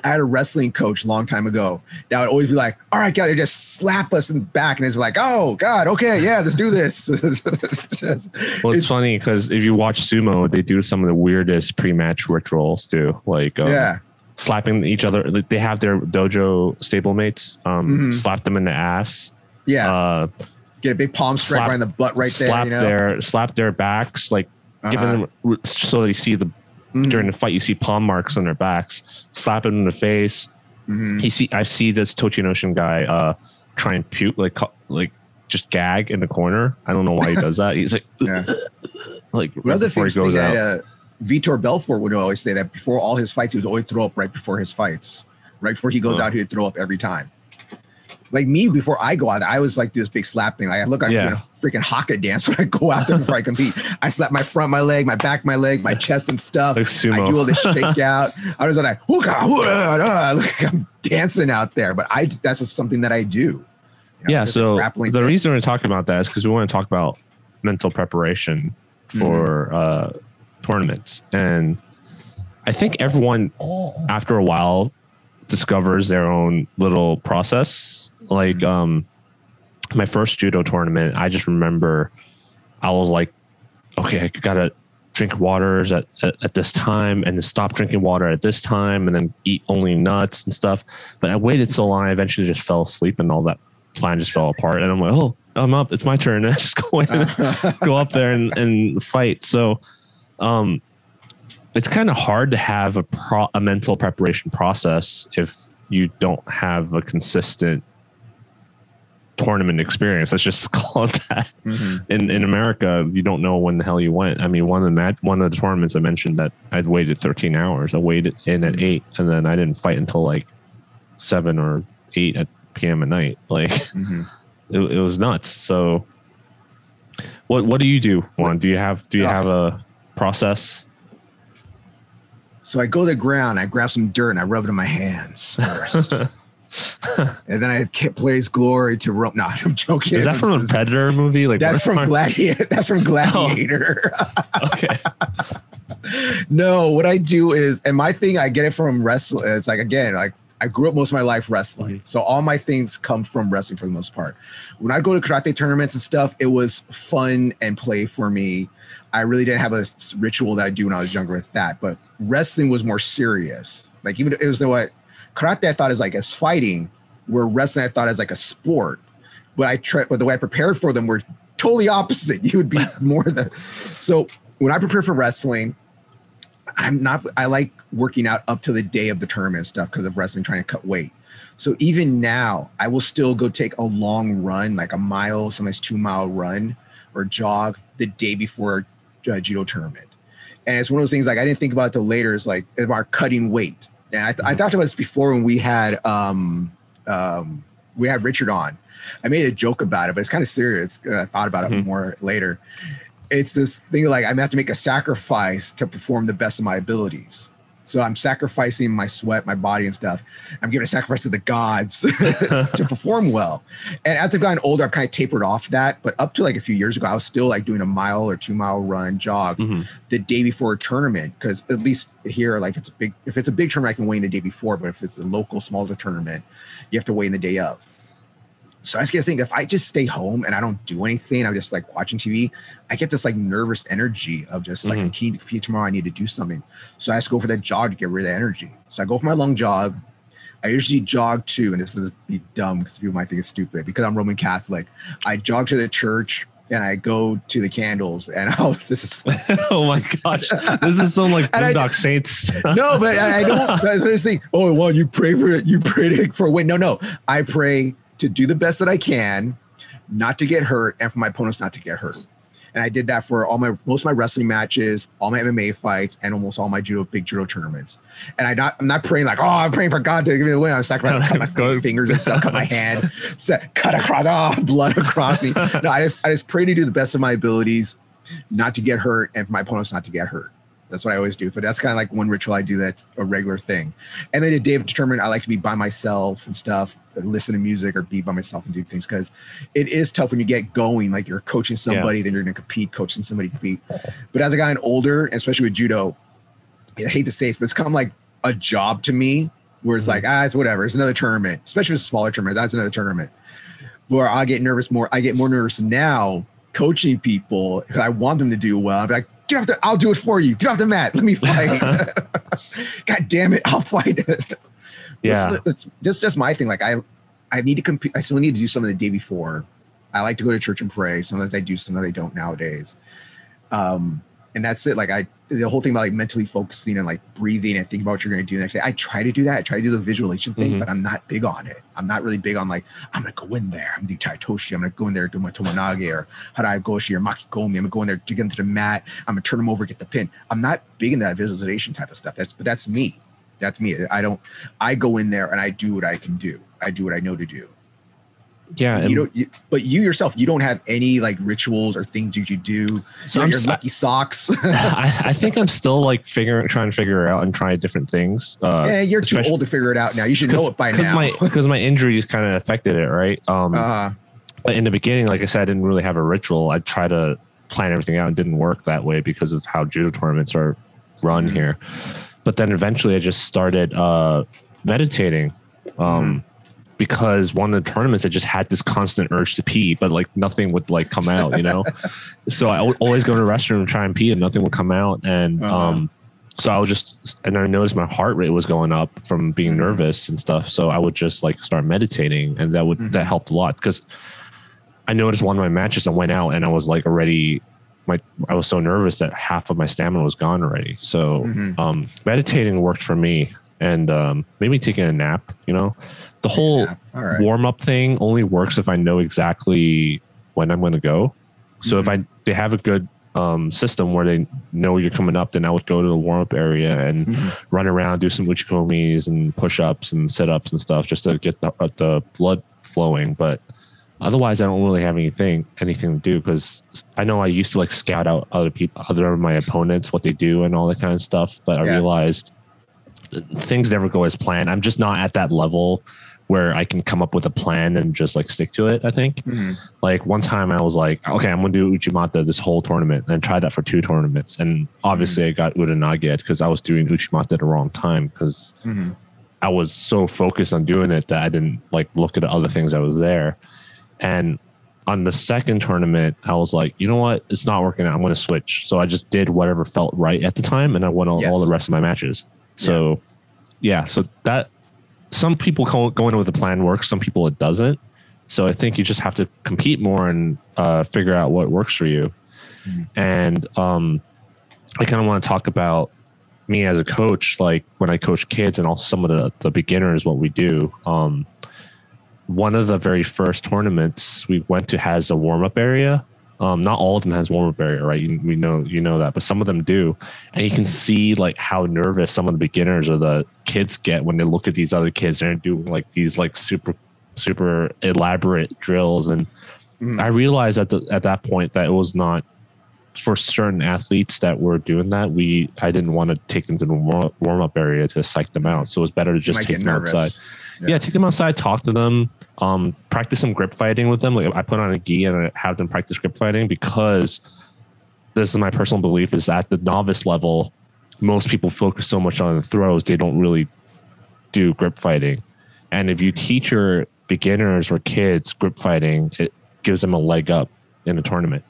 I had a wrestling coach a long time ago that would always be like, all right, guys, they just slap us in the back. And it's like, oh, God, okay, yeah, let's do this. Just- well, it's, funny because if you watch sumo, they do some of the weirdest pre-match rituals too. Like um, Yeah. slapping each other. They have their dojo stablemates, um, Mhm. slap them in the ass, Yeah. uh, Get a big palm strike slap- right in the butt right there. slap You know? their slap their backs, like Uh-huh. giving them so they see the Mhm. during the fight. You see palm marks on their backs, slap him in the face. Mhm. You see, I see this Tochinoshin guy uh, try and puke, like like just gag in the corner. I don't know why he does that. He's like, Yeah. like One other before he thing goes that out. uh, Vitor Belfort would always say that before all his fights, he would always throw up right before his fights. Right before he goes Huh. out, he would throw up every time. Like me, before I go out, I was like do this big slap thing. Like I look like Yeah. you know, freaking haka dance when I go out there before I compete. I slap my front, my leg, my back, my leg, my chest and stuff. Like I do all this shake out. I was like, "Hooka, hooka, ah," like I'm dancing out there. But I that's just something that I do. You know, yeah so the thing. reason we're talking about that is because we want to talk about mental preparation for Mm-hmm. uh, tournaments and i think everyone after a while discovers their own little process like Mm-hmm. um my first judo tournament i just remember i was like okay i gotta drink waters at, at, at this time and then stop drinking water at this time and then eat only nuts and stuff. But i waited so long i eventually just fell asleep and all that plan just fell apart. And i'm like oh i'm up. It's my turn. I just go in go up there and, and fight. So um it's kind of hard to have a pro a mental preparation process if you don't have a consistent tournament experience let's just call it that Mhm. in in America, you don't know when the hell you went. I mean, one of the mat- one of the tournaments I mentioned that I'd waited 13 hours. I waited in at eight, and then I didn't fight until like seven or eight at p.m. at night. Like Mhm. it, it was nuts. So, what what do you do, Juan? Do you have do you Oh. have a process? So I go to the ground, I grab some dirt, and I rub it in my hands first. and then I plays glory to rope. No, I'm joking. Is that from a Predator movie? Like That's from Gladiator. That's from oh. Gladiator. Okay, no, what I do is, and my thing, I get it from wrestling. It's like again, like I grew up most of my life wrestling, mm-hmm. so all my things come from wrestling for the most part. When I go to karate tournaments and stuff, it was fun and play for me. I really didn't have a ritual that I do when I was younger with that, but wrestling was more serious. Like even it was the what karate I thought is like as fighting, where wrestling I thought as like a sport. But I tried, but the way I prepared for them were totally opposite. You would be more the so when I prepare for wrestling, I'm not. I like working out up to the day of the tournament stuff because of wrestling, trying to cut weight. So even now, I will still go take a long run, like a mile, sometimes two mile run or jog the day before a judo tournament. And it's one of those things like I didn't think about it till later. Is like about cutting weight. And I, I talked about this before when we had um um we had Richard on. I made a joke about it, but it's kind of serious. I thought about it Mhm. more later. It's this thing like I'm gonna have to make a sacrifice to perform the best of my abilities. So I'm sacrificing my sweat, my body, and stuff. I'm giving a sacrifice to the gods to perform well. And as I've gotten older, I've kind of tapered off that. But up to like a few years ago, I was still like doing a mile or two mile run jog Mhm. the day before a tournament because at least here, like if it's a big if it's a big tournament, I can weigh in the day before. But if it's a local smaller tournament, you have to weigh in the day of. So I was just thinking, if I just stay home and I don't do anything, I'm just like watching TV, I get this like nervous energy of just like, Mhm. I'm keen to compete tomorrow. I need to do something. So I just go for that jog to get rid of the energy. So I go for my long jog. I usually jog to, and this is be dumb because people might think it's stupid because I'm Roman Catholic. I jog to the church and I go to the candles and I'll, this is oh my gosh, this is so like Boondock Saints. no, but I, I don't. That's I think. Oh, well, you pray for it. You pray to, for a win. No, no. I pray to do the best that I can, not to get hurt, and for my opponents not to get hurt. And I did that for all my most of my wrestling matches, all my MMA fights, and almost all my judo big judo tournaments. And I not I'm not praying like, oh, I'm praying for God to give me the win. I'm sacrificing, cut my Go- fingers and stuff, cut my hand, set, cut across, oh, blood across me. No, I just I just pray to do the best of my abilities, not to get hurt, and for my opponents not to get hurt. That's what I always do. But that's kind of like one ritual I do that's a regular thing. And then the day of tournament, I like to be by myself and stuff, listen to music or be by myself and do things because it is tough when you get going. Like you're coaching somebody, then you're going to compete, coaching somebody to compete. But as I got older, especially with judo, I hate to say this, but it's kind of like a job to me where it's like, ah, it's whatever. It's another tournament, especially if it's a smaller tournament. That's another tournament where I get nervous more. I get more nervous now coaching people because I want them to do well. Be like, get off the, I'll do it for you. Get off the mat. Let me fight. God damn it. I'll fight. It. Yeah. That's, that's, that's just my thing. Like I, I need to compete. I still need to do something the day before. I like to go to church and pray. Sometimes I do, sometimes I don't nowadays. Um, and that's it. Like I, the whole thing about like mentally focusing and like breathing and thinking about what you're going to do the next day. I try to do that. I try to do the visualization thing, Mhm. but I'm not big on it. I'm not really big on like I'm going to go in there. I'm going to do Tai Otoshi. I'm going to go in there do my Tomoe Nage or Harai Goshi or Makikomi. I'm going to go in there to get into the mat. I'm going to turn them over, get the pin. I'm not big in that visualization type of stuff. That's but that's me. That's me. I don't. I go in there and I do what I can do. I do what I know to do. Yeah, you don't. You, but you yourself, you don't have any like rituals or things that you do. So So I'm your lucky socks. I, I think I'm still like figuring, trying to figure it out and trying different things. Uh, yeah, you're too old to figure it out now. You should know it by because now. my because my injuries kind of affected it, right? Um, uh, but in the beginning, like I said, I didn't really have a ritual. I try to plan everything out and didn't work that way because of how judo tournaments are run Mhm. here. But then eventually, I just started uh, meditating. Um, Because one of the tournaments, I just had this constant urge to pee, but like nothing would like come out, you know. so I would always go to the restroom and try and pee, and nothing would come out. And Uh-huh. um, so I was just, and I noticed my heart rate was going up from being Mhm. nervous and stuff. So I would just like start meditating, and that would Mhm. that helped a lot because I noticed one of my matches I went out and I was like already my I was so nervous that half of my stamina was gone already. So Mhm. um, meditating worked for me, and um, maybe taking a nap. You know, the whole yeah, right. warm up thing only works if I know exactly when I'm going to go. So if I they have a good um, system where they know you're coming up, then I would go to the warm up area and Mhm. run around, do some uchikomis and push ups and sit ups and stuff just to get the, uh, the blood flowing. But otherwise, I don't really have anything anything to do because I know I used to like scout out other people, other of my opponents, what they do and all that kind of stuff. But I realized things never go as planned. I'm just not at that level where I can come up with a plan and just like stick to it. I think Mhm. like one time I was like, okay, I'm gonna do Uchimata this whole tournament and tried that for two tournaments. And obviously I got Uranage because I was doing Uchimata at the wrong time because Mhm. I was so focused on doing it that I didn't like look at the other things that was there. And on the second tournament, I was like, you know what? It's not working out. I'm going to switch. So I just did whatever felt right at the time and I won all, Yes. all the rest of my matches. So yeah, so that some people go, in with a plan works, some people it doesn't. So I think you just have to compete more and uh, figure out what works for you. Mhm. And um, I kind of want to talk about me as a coach, like when I coach kids and also some of the, the beginners, what we do. Um, one of the very first tournaments we went to has a warm up area. Um, not all of them has warm up area, right? You, we know you know that, but some of them do, and you can see like how nervous some of the beginners or the kids get when they look at these other kids and they're doing like these like super super elaborate drills and Mhm. I realized at the at that point that it was not for certain athletes that were doing that. We I didn't want to take them to the warm up area to psych them out, so it was better to just take them nervous. outside. Yeah. Yeah. take them outside, talk to them, um, practice some grip fighting with them. Like I put on a gi and I have them practice grip fighting because this is my personal belief is at the novice level, most people focus so much on the throws they don't really do grip fighting. And if you teach your beginners or kids grip fighting, it gives them a leg up in a tournament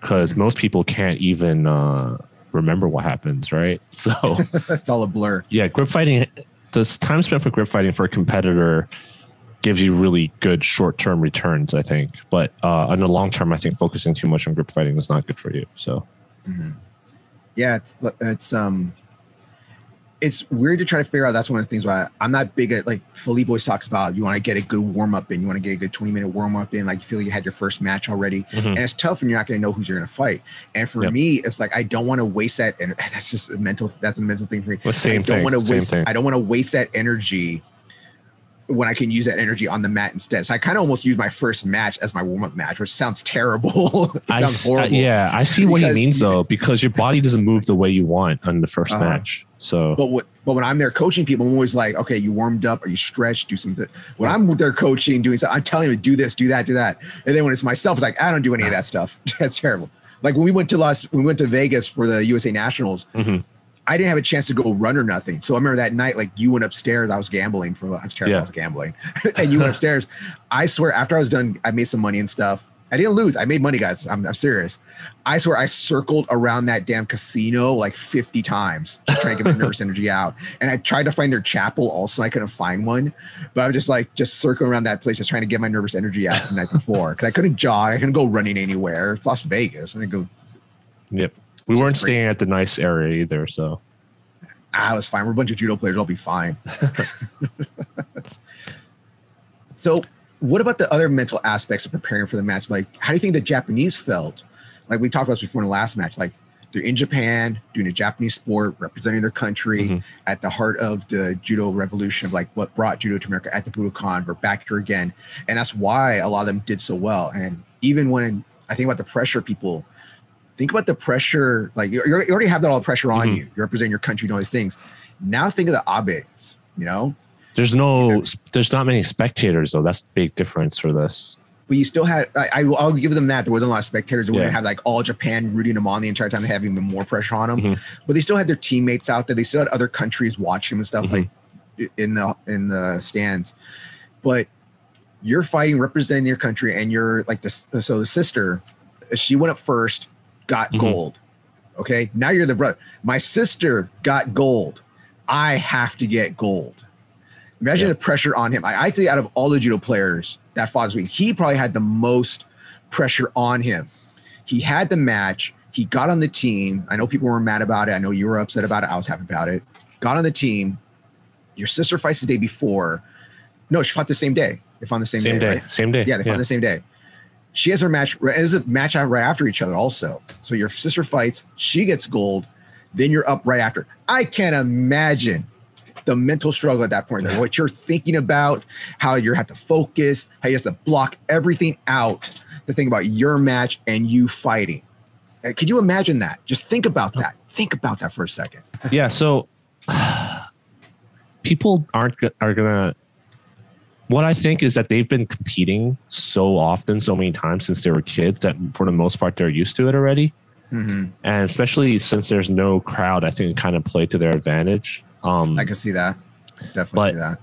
because most people can't even uh, remember what happens, right? So it's all a blur. yeah, grip fighting. The time spent for grip fighting for a competitor gives you really good short term returns, I think. But uh, in the long term, I think focusing too much on grip fighting is not good for you. So Mhm. Yeah, it's it's um, it's weird to try to figure out. That's one of the things why I'm not big at like Philippe always talks about. You want to get a good warm up in. You want to get a good 20 minute warm up in. Like you feel you had your first match already, Mhm. and it's tough when you're not going to know who's you're going to fight. And for Yep. me, it's like I don't want to waste that. And that's just a mental. That's a mental thing for me. Well, same I don't want to waste. I don't want to waste that energy when I can use that energy on the mat instead. So I kind of almost use my first match as my warm up match, which sounds terrible. I, sounds horrible. yeah, I see what he means though, because your body doesn't move the way you want on the 1st Uh-huh. match. So But what, but when I'm there coaching people, I'm always like, okay, you warmed up, are you stretched, do something. When I'm there coaching, doing something, I'm telling them to do this, do that, do that. And then when it's myself, it's like I don't do any of that stuff. That's terrible. Like when we went to Las, we went to Vegas for the USA Nationals, Mhm. I didn't have a chance to go run or nothing. So I remember that night, like you went upstairs. I was gambling for. I was terrible. Yeah. I was gambling, and you went upstairs. I swear, after I was done, I made some money and stuff. I didn't lose. I made money, guys. I'm, I'm serious. I swear, I circled around that damn casino like 50 times, just trying to get my nervous energy out. And I tried to find their chapel. Also, I couldn't find one. But I was just like, just circling around that place, just trying to get my nervous energy out the night before because I couldn't jog. I couldn't go running anywhere. It's Las Vegas. I didn't go yep. We weren't staying at the nice area either, so I was fine. We're a bunch of judo players. I'll be fine. so, what about the other mental aspects of preparing for the match? Like, how do you think the Japanese felt? Like we talked about this before in the last match. Like they're in Japan doing a Japanese sport, representing their country Mhm. at the heart of the judo revolution of like what brought judo to America at the Budokan. We're back here again, and that's why a lot of them did so well. And even when I think about the pressure people think about the pressure. Like you you already have that all the pressure on Mhm. you. You're representing your country and all these things. Now think of the Abes. You know, there's no there's not many spectators though. That's the big difference for this. but you still had. I, I will- I'll give them that. There wasn't a lot of spectators. They wouldn't Yeah. have like all Japan rooting them on the entire time, having even more pressure on them. Mhm. But they still had their teammates out there. They still had other countries watching and stuff Mhm. like in the in the stands. But you're fighting, representing your country, and you're like this. So the sister, she went up first, got Mhm. gold. Okay, now you're the brother. My sister got gold. I have to get gold. Imagine Yeah. the pressure on him. I, I say out of all the judo players that fought this week, he probably had the most pressure on him. He had the match. He got on the team. I know people were mad about it. I know you were upset about it. I was happy about it. Got on the team. Your sister fights the day before. No, she fought the same day. They fought the same, Same, day. day, right? same day. Yeah, they fought on the same day. She has her match. It is a match out right after each other, also. So your sister fights. She gets gold. Then you're up right after. I can't imagine the mental struggle at that point. What you're thinking about, how you have to focus, how you have to block everything out to think about your match and you fighting. Uh, Could you imagine that? Just think about that. Think about that for a second. yeah so people aren't are gonna what i think is that they've been competing so often so many times since they were kids that for the most part they're used to it already Mhm. and especially since there's no crowd i think it kind of played to their advantage um I can see that. Definitely see that.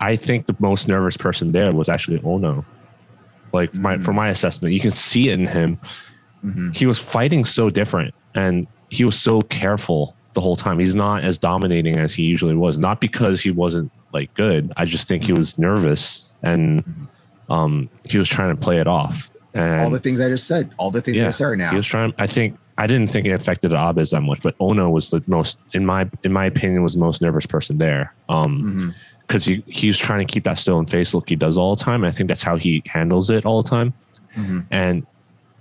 i think the most nervous person there was actually ono like my Mhm. for my assessment you can see it in him Mhm. he was fighting so different and he was so careful the whole time. He's not as dominating as he usually was, not because he wasn't like good. I just think he was nervous and um, he was trying to play it off. And All the things I just said. All the things I Yeah, just said now. he was trying. I think I didn't think it affected Abes that much, but Ono was the most, in my in my opinion, was the most nervous person there. Um, Mhm. because he he's trying to keep that stone face look he does all the time. I think that's how he handles it all the time Mhm. and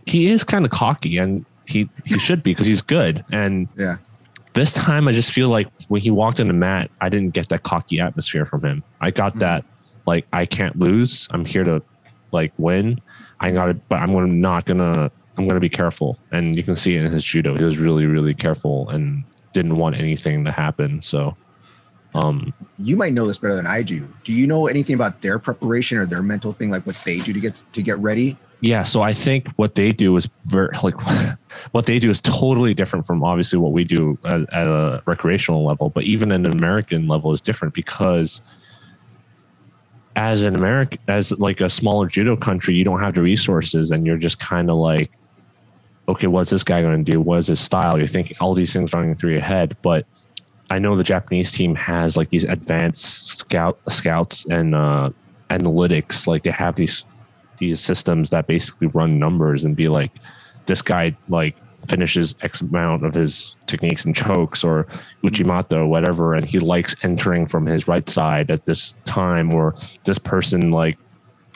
he is kind of cocky and he he should be because he's good and Yeah. This time i just feel like when he walked in the mat i didn't get that cocky atmosphere from him i got Mhm. that like i can't lose i'm here to like win i gotta but i'm gonna not gonna i'm gonna be careful and you can see it in his judo he was really really careful and didn't want anything to happen so um you might know this better than I do. Do you know anything about their preparation or their mental thing, like what they do to get to get ready? Yeah, so I think what they do is very like what they do is totally different from obviously what we do at, at a recreational level, but even an American level is different because as an American, as like a smaller judo country, you don't have the resources, and you're just kind of like, okay, what's this guy going to do? What is his style? You're thinking all these things running through your head, but I know the Japanese team has like these advanced scout scouts and uh, analytics. Like they have these these systems that basically run numbers and be like, this guy like finishes X amount of his techniques and chokes or Uchimata or whatever, and he likes entering from his right side at this time, or this person like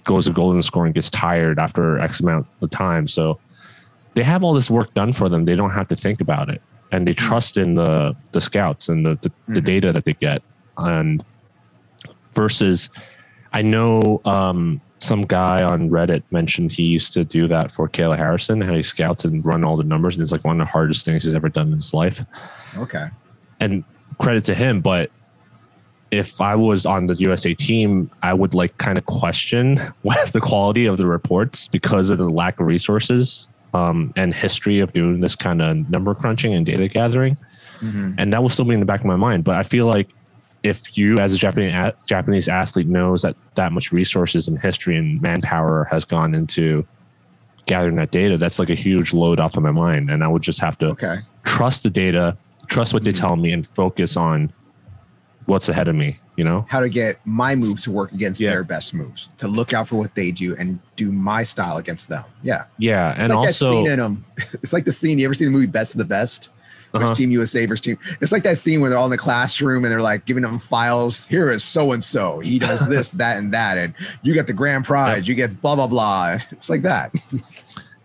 goes to golden score and gets tired after X amount of time. So they have all this work done for them. They don't have to think about it. And they trust in the the scouts and the the, the Mhm. data that they get. And versus I know um, some guy on Reddit mentioned he used to do that for Kayla Harrison, how he scouts and run all the numbers, and it's like one of the hardest things he's ever done in his life. Okay. And credit to him, but if I was on the USA team, I would like kind of question the quality of the reports because of the lack of resources um, and history of doing this kind of number crunching and data gathering Mhm. and that will still be in the back of my mind. But I feel like if you, as a Japanese Japanese athlete, knows that that much resources and history and manpower has gone into gathering that data, that's like a huge load off of my mind, and I would just have to Okay. trust the data, trust what they Mhm. tell me, and focus on what's ahead of me. You know, how to get my moves to work against Yeah. their best moves, to look out for what they do and do my style against them. Yeah. yeah, It's and like that also scene in um, it's like the scene. You ever see the movie Best of the Best? Uh-huh. Team USA versus Team. It's like that scene where they're all in the classroom and they're like giving them files. Here is so and so. He does this, that, and that, and you get the grand prize. You get blah blah blah. It's like that.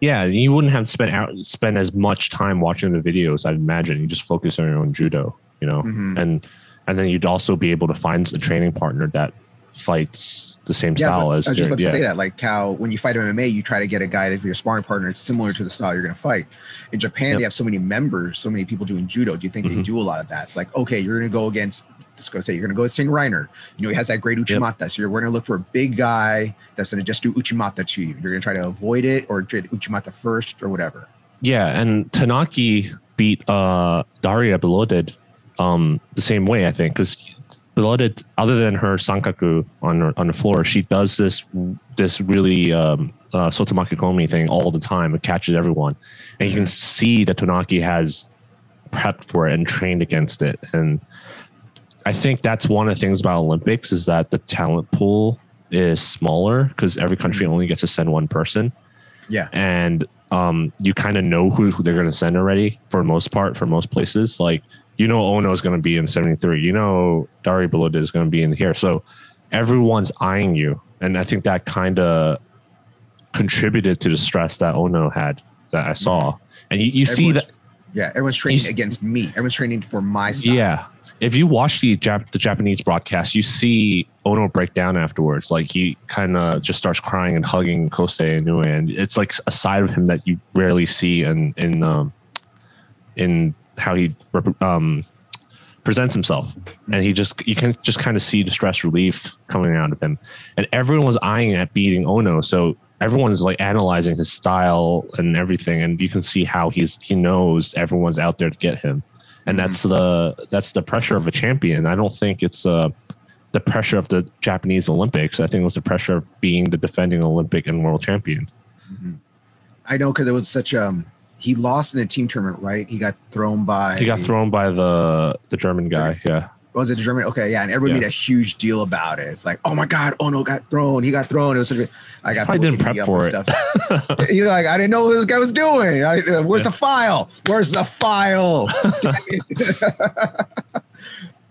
yeah, you wouldn't have spent out spend as much time watching the videos. I'd imagine you just focus on your own judo, you know, Mhm. and and then you'd also be able to find a training partner that fights the same Yeah, style as I was just about to yeah. say that. Like how when you fight MMA, you try to get a guy that's your sparring partner. It's similar to the style you're going to fight. In Japan, Yep. they have so many members, so many people doing judo. Do you think they Mhm. do a lot of that? It's like okay, you're going to go against. Let's go say you're going to go against Sing Riner. You know he has that great uchimata, so you're going to look for a big guy that's going to just do uchimata to you. You're going to try to avoid it or to uchimata first or whatever. Yeah, and Tonaki beat uh, Daria Bilodid um, the same way, I think, because Bilodid, other than her sankaku on her, on the floor, she does this this really um, uh, sotomaki komi thing all the time. It catches everyone, and you can see that Tonaki has prepped for it and trained against it. And I think that's one of the things about Olympics is that the talent pool is smaller because every country only gets to send one person Yeah, and um, you kind of know who, who they're going to send already for most part for most places. Like you know, Ono is going to be in seventy three. You know, Dari Bilodid is going to be in here. So everyone's eyeing you, and I think that kind of contributed to the stress that Ono had that I saw. And you, you see that, yeah. Everyone's training against me. Everyone's training for my style. yeah. If you watch the Jap- the Japanese broadcast, you see Ono break down afterwards. Like he kind of just starts crying and hugging Kosei Inoue, and it's like a side of him that you rarely see in in um, in how he um, presents himself. And he just you can just kind of see the stress relief coming out of him. And everyone was eyeing at beating Ono, so everyone's like analyzing his style and everything, and you can see how he's he knows everyone's out there to get him and that's the that's the pressure of a champion. I don't think it's uh, the pressure of the Japanese Olympics. I think it was the pressure of being the defending Olympic and world champion. I know because it was such um. He lost in a team tournament, right? He got thrown by. He got thrown by the the German guy. Yeah, Was it the German? Okay, yeah, and everyone Yeah. made a huge deal about it. It's like, oh my god, Ono got thrown. He got thrown. It was such a. I got I didn't prep for stuff. You're like, I didn't know what this guy was doing. I, uh, where's the file? Where's the file?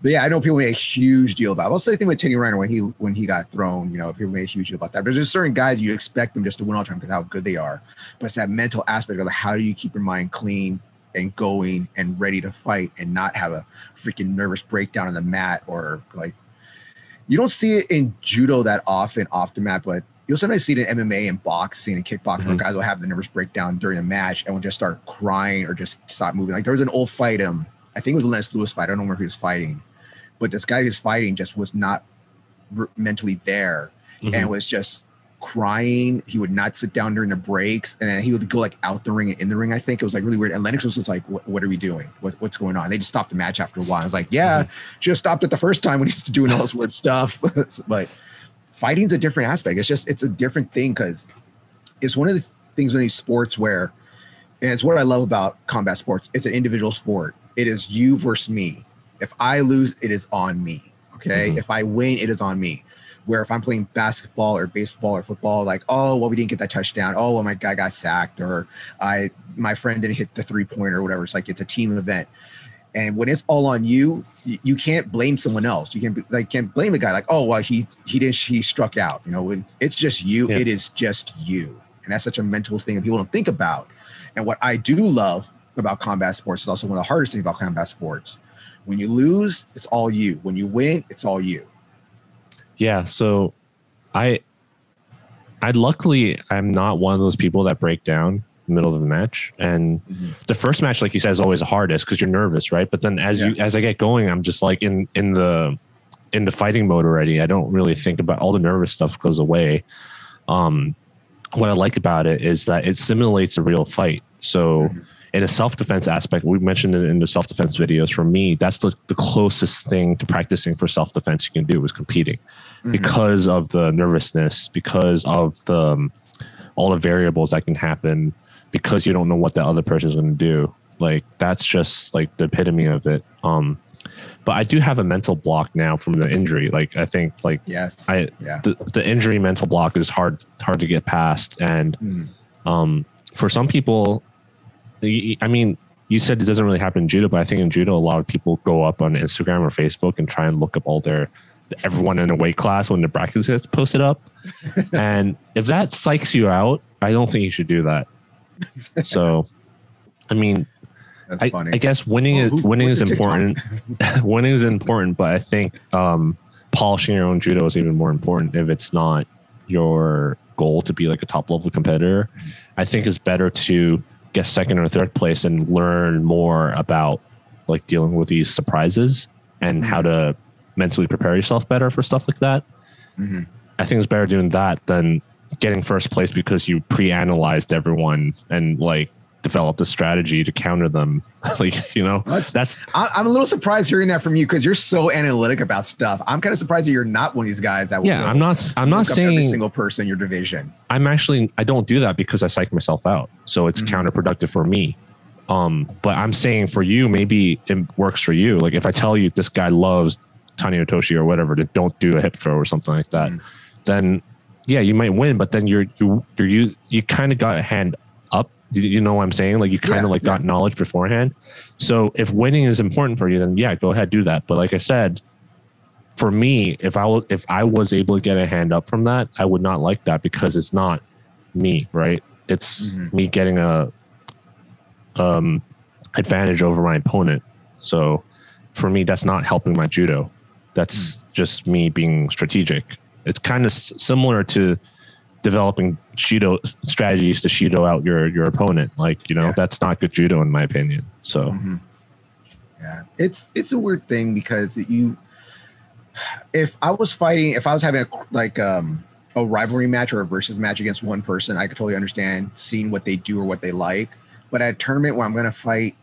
But yeah, I know people made a huge deal about. It. I'll say the thing with Teddy Riner when he when he got thrown. You know, people made a huge deal about that. But There's certain guys you expect them just to win all the time because how good they are. But it's that mental aspect of how do you keep your mind clean and going and ready to fight and not have a freaking nervous breakdown on the mat or like you don't see it in judo that often off the mat, but you'll sometimes see it in MMA and boxing and kickboxing where Mhm. guys will have the nervous breakdown during a match and will just start crying or just stop moving. Like there was an old fight, um, I think it was a Lennox Lewis fight. I don't remember who he was fighting, but this guy who's fighting just was not r- mentally there Mhm. and was just crying. He would not sit down during the breaks, and then he would go like out the ring and in the ring. I think it was like really weird. And Lennox was just like, "What, what are we doing? What, what's going on?" They just stopped the match after a while. I was like, "Yeah, Mm-hmm. have stopped it the first time when he's doing all this weird stuff." but fighting's a different aspect. It's just it's a different thing because it's one of the things in these sports where, and it's what I love about combat sports. It's an individual sport. It is you versus me. If I lose, it is on me. Okay. Mhm. If I win, it is on me. Where if I'm playing basketball or baseball or football, like, oh, well, we didn't get that touchdown. Oh, well, my guy got sacked, or I my friend didn't hit the three pointer or whatever. It's like it's a team event. And when it's all on you, you, can't blame someone else. You can be- like can't blame the guy like, oh well, he he didn't he struck out. You know, when it's just you, Yeah. it is just you. And that's such a mental thing that people don't think about. And what I do love about combat sports is also one of the hardest things about combat sports. When you lose, it's all you. When you win, it's all you. yeah. So, I, I luckily I'm not one of those people that break down in the middle of the match. And the first match, like you said, is always the hardest because you're nervous, right? But then as you as I get going, I'm just like in in the in the fighting mode already. I don't really think about all the nervous stuff goes away. Um, what I like about it is that it simulates a real fight. So in a self-defense aspect, we mentioned it in the self-defense videos. For me, that's the, the closest thing to practicing for self-defense you can do is competing because of the nervousness, because of the um, all the variables that can happen, because you don't know what the other person is going to do. Like that's just like the epitome of it. Um, but I do have a mental block now from the injury. Like I think like Yes. I yeah. the, the injury mental block is hard hard to get past and Mm. um for some people i mean you said it doesn't really happen in judo but i think in judo a lot of people go up on instagram or facebook and try and look up all their everyone in a weight class when the brackets gets posted up and if that psychs you out i don't think you should do that so i mean That's I, funny. I guess winning Oh, is winning is important. winning is important, but I think um, polishing your own judo is even more important if it's not your goal to be like a top level competitor. I think it's better to get second or third place and learn more about like dealing with these surprises and how to mentally prepare yourself better for stuff like that. Mhm. I think it's better doing that than getting first place because you pre-analyzed everyone and like developed a strategy to counter them. like you know, That's- that's I, I'm a little surprised hearing that from you because you're so analytic about stuff. I'm kind of surprised that you're not one of these guys that will yeah. I'm not. I'm not up every saying single person in your division. I'm actually. I don't do that because I psych myself out. So it's Mhm. counterproductive for me. Um, but I'm saying for you, maybe it works for you. Like if I tell you this guy loves Tani Otoshi or whatever to don't do a hip throw or something like that, Mhm. then yeah, you might win. But then you're you you're you you kind of got a hand up. You, you know what I'm saying? Like you kind of Yeah, like got knowledge beforehand. So if winning is important for you, then yeah, go ahead do that. But like I said, for me, if I was if I was able to get a hand up from that, I would not like that because it's not me, right? It's Mhm. me getting a um advantage over my opponent. So for me, that's not helping my judo. That's just me being strategic. It's kind of s- similar to developing judo strategies to judo out your your opponent. Like you know, Yeah. that's not good judo in my opinion. So Mhm. Yeah, it's it's a weird thing because you, if I was fighting, if I was having a, like um a rivalry match or a versus match against one person, I could totally understand seeing what they do or what they like. But at a tournament where I'm going to fight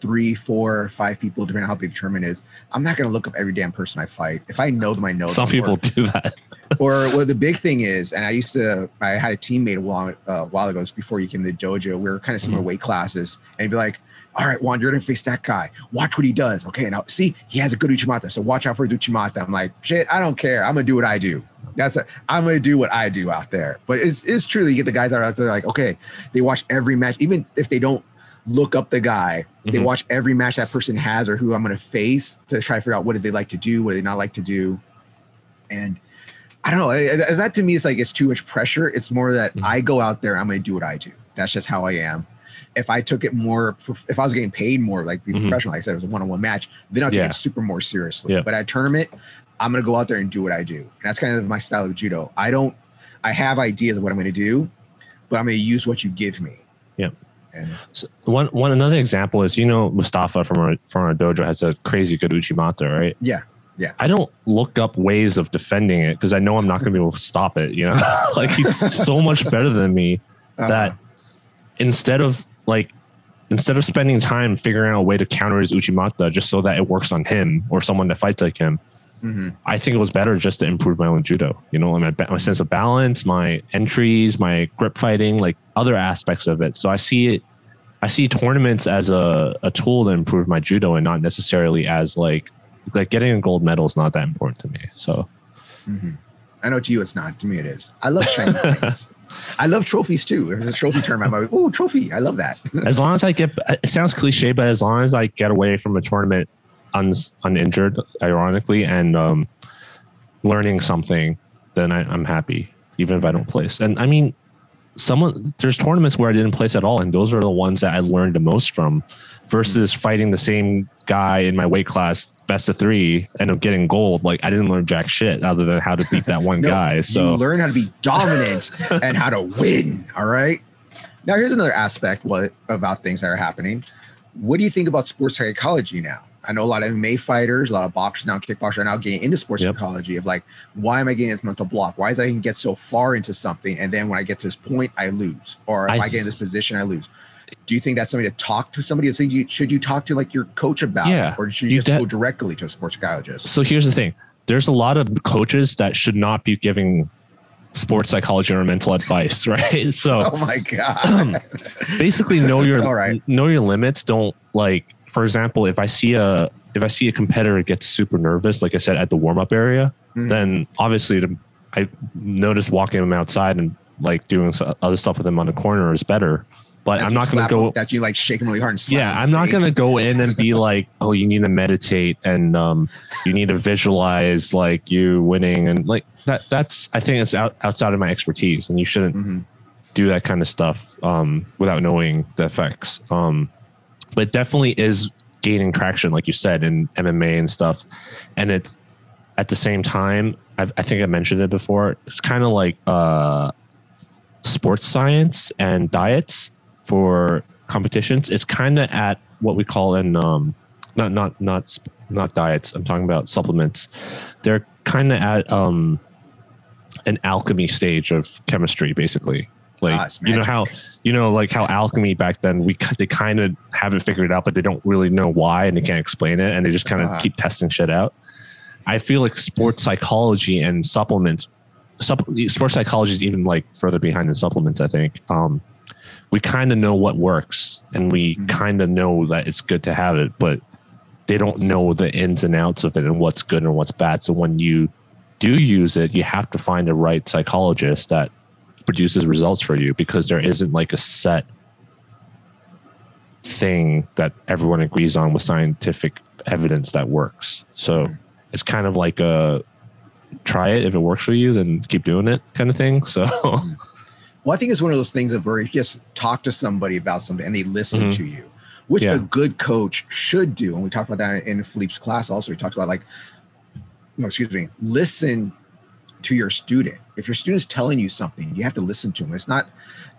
three, four, five people, depending on how big the tournament is, I'm not going to look up every damn person I fight. If I know them, I know some them. people Or- do that. or well, the big thing is, and I used to, I had a teammate a while, uh, while ago, before you came to the dojo. We were kind of similar weight classes, and he'd be like, "All right, Juan, you're gonna face that guy. Watch what he does. Okay, now see, he has a good uchimata, so watch out for his uchimata." I'm like, "Shit, I don't care. I'm gonna do what I do. That's it. I'm gonna do what I do out there." But it's it's true. You get the guys that are out there like, okay, they watch every match, even if they don't look up the guy. They Mhm. watch every match that person has or who I'm going to face to try to figure out what did they like to do, what do they not like to do, and I don't know. I- I- That to me is like it's too much pressure. It's more that Mhm. I go out there, I'm going to do what I do. That's just how I am. If I took it more, if I was getting paid more, like be Mhm. professional, like I said, it was a one-on-one match, then I'll take Yeah. it super more seriously. Yeah. But at tournament, I'm going to go out there and do what I do, and that's kind of my style of judo. I don't. I have ideas of what I'm going to do, but I'm going to use what you give me. Yeah. And So one one another example is you know Mustafa from our from our dojo has a crazy good uchimata, right? yeah, yeah. I don't look up ways of defending it because I know I'm not going to be able to stop it. You know, like he's so much better than me Uh, that instead of like instead of spending time figuring out a way to counter his uchimata just so that it works on him or someone that fights like him, mhm. I think it was better just to improve my own judo. You know, my my sense of balance, my entries, my grip fighting, like other aspects of it. So I see it. I see tournaments as a, a tool to improve my judo and not necessarily as like like getting a gold medal is not that important to me. So Mhm. I know to you it's not. To me it is. I love shiny things. I love trophies too. It's a trophy term. I'm like, oh, trophy. I love that. as long as I get, it sounds cliche, but as long as I get away from a tournament un, uninjured, ironically, and um, learning something, then I, I'm happy, even if I don't place. And I mean, someone there's tournaments where I didn't place at all, and those are the ones that I learned the most from, versus mm. fighting the same guy in my weight class, best of three, and of getting gold. Like I didn't learn jack shit other than how to beat that one No, guy. So you learn how to be dominant and how to win. All right. Now here's another aspect what about things that are happening. What do you think about sports psychology now? I know a lot of MMA fighters, a lot of boxers now, kickboxers are now getting into sports Yep. psychology of like, why am I getting this mental block? Why is I can get so far into something and then when I get to this point, I lose, or if I- I, get in this position, I lose. Do you think that's something to talk to somebody? Should you, should you talk to like your coach about Yeah, it, or should you, you just de- go directly to a sports psychologist? so here's the thing there's a lot of coaches that should not be giving sports psychology or mental advice right so Oh my god! basically know your All right. know your limits don't like for example if i see a if I see a competitor get super nervous, like I said at the warm up area, Mhm. then obviously the, I notice walking him outside and like doing other stuff with him on the corner is better. But That I'm not going to go. That you like shake him really hard and slap Yeah, I'm not going to go in and be like, oh, you need to meditate and um, you need to visualize like you winning and like that. That's I think it's out, outside of my expertise, and you shouldn't Mhm. do that kind of stuff um, without knowing the effects. Um, but definitely is gaining traction, like you said, in MMA and stuff. And it's at the same time, I've, I think I mentioned it before. It's kind of like uh, sports science and diets for competitions. It's kind of at what we call in um, not not not not diets. I'm talking about supplements. They're kind of at um, an alchemy stage of chemistry, basically. Like Ah, you know how you know like how alchemy back then we they kind of haven't figured it out, but they don't really know why and they can't explain it, and they just kind of Uh-huh. keep testing shit out. I feel like sports psychology and supplements, supp- sports psychology is even like further behind than supplements. I think um, we kind of know what works, and we Mhm. kind of know that it's good to have it, but they don't know the ins and outs of it and what's good and what's bad. So when you do use it, you have to find the right psychologist that produces results for you because there isn't like a set thing that everyone agrees on with scientific evidence that works. So it's kind of like a try it if it works for you then keep doing it kind of thing. So Well, I think it's one of those things of where you just talk to somebody about something and they listen Mhm. to you, which Yeah. a good coach should do. And we talked about that in Philippe's class also. He talks about like, no, excuse me, listen to your student. If your student's telling you something, you have to listen to them. It's not,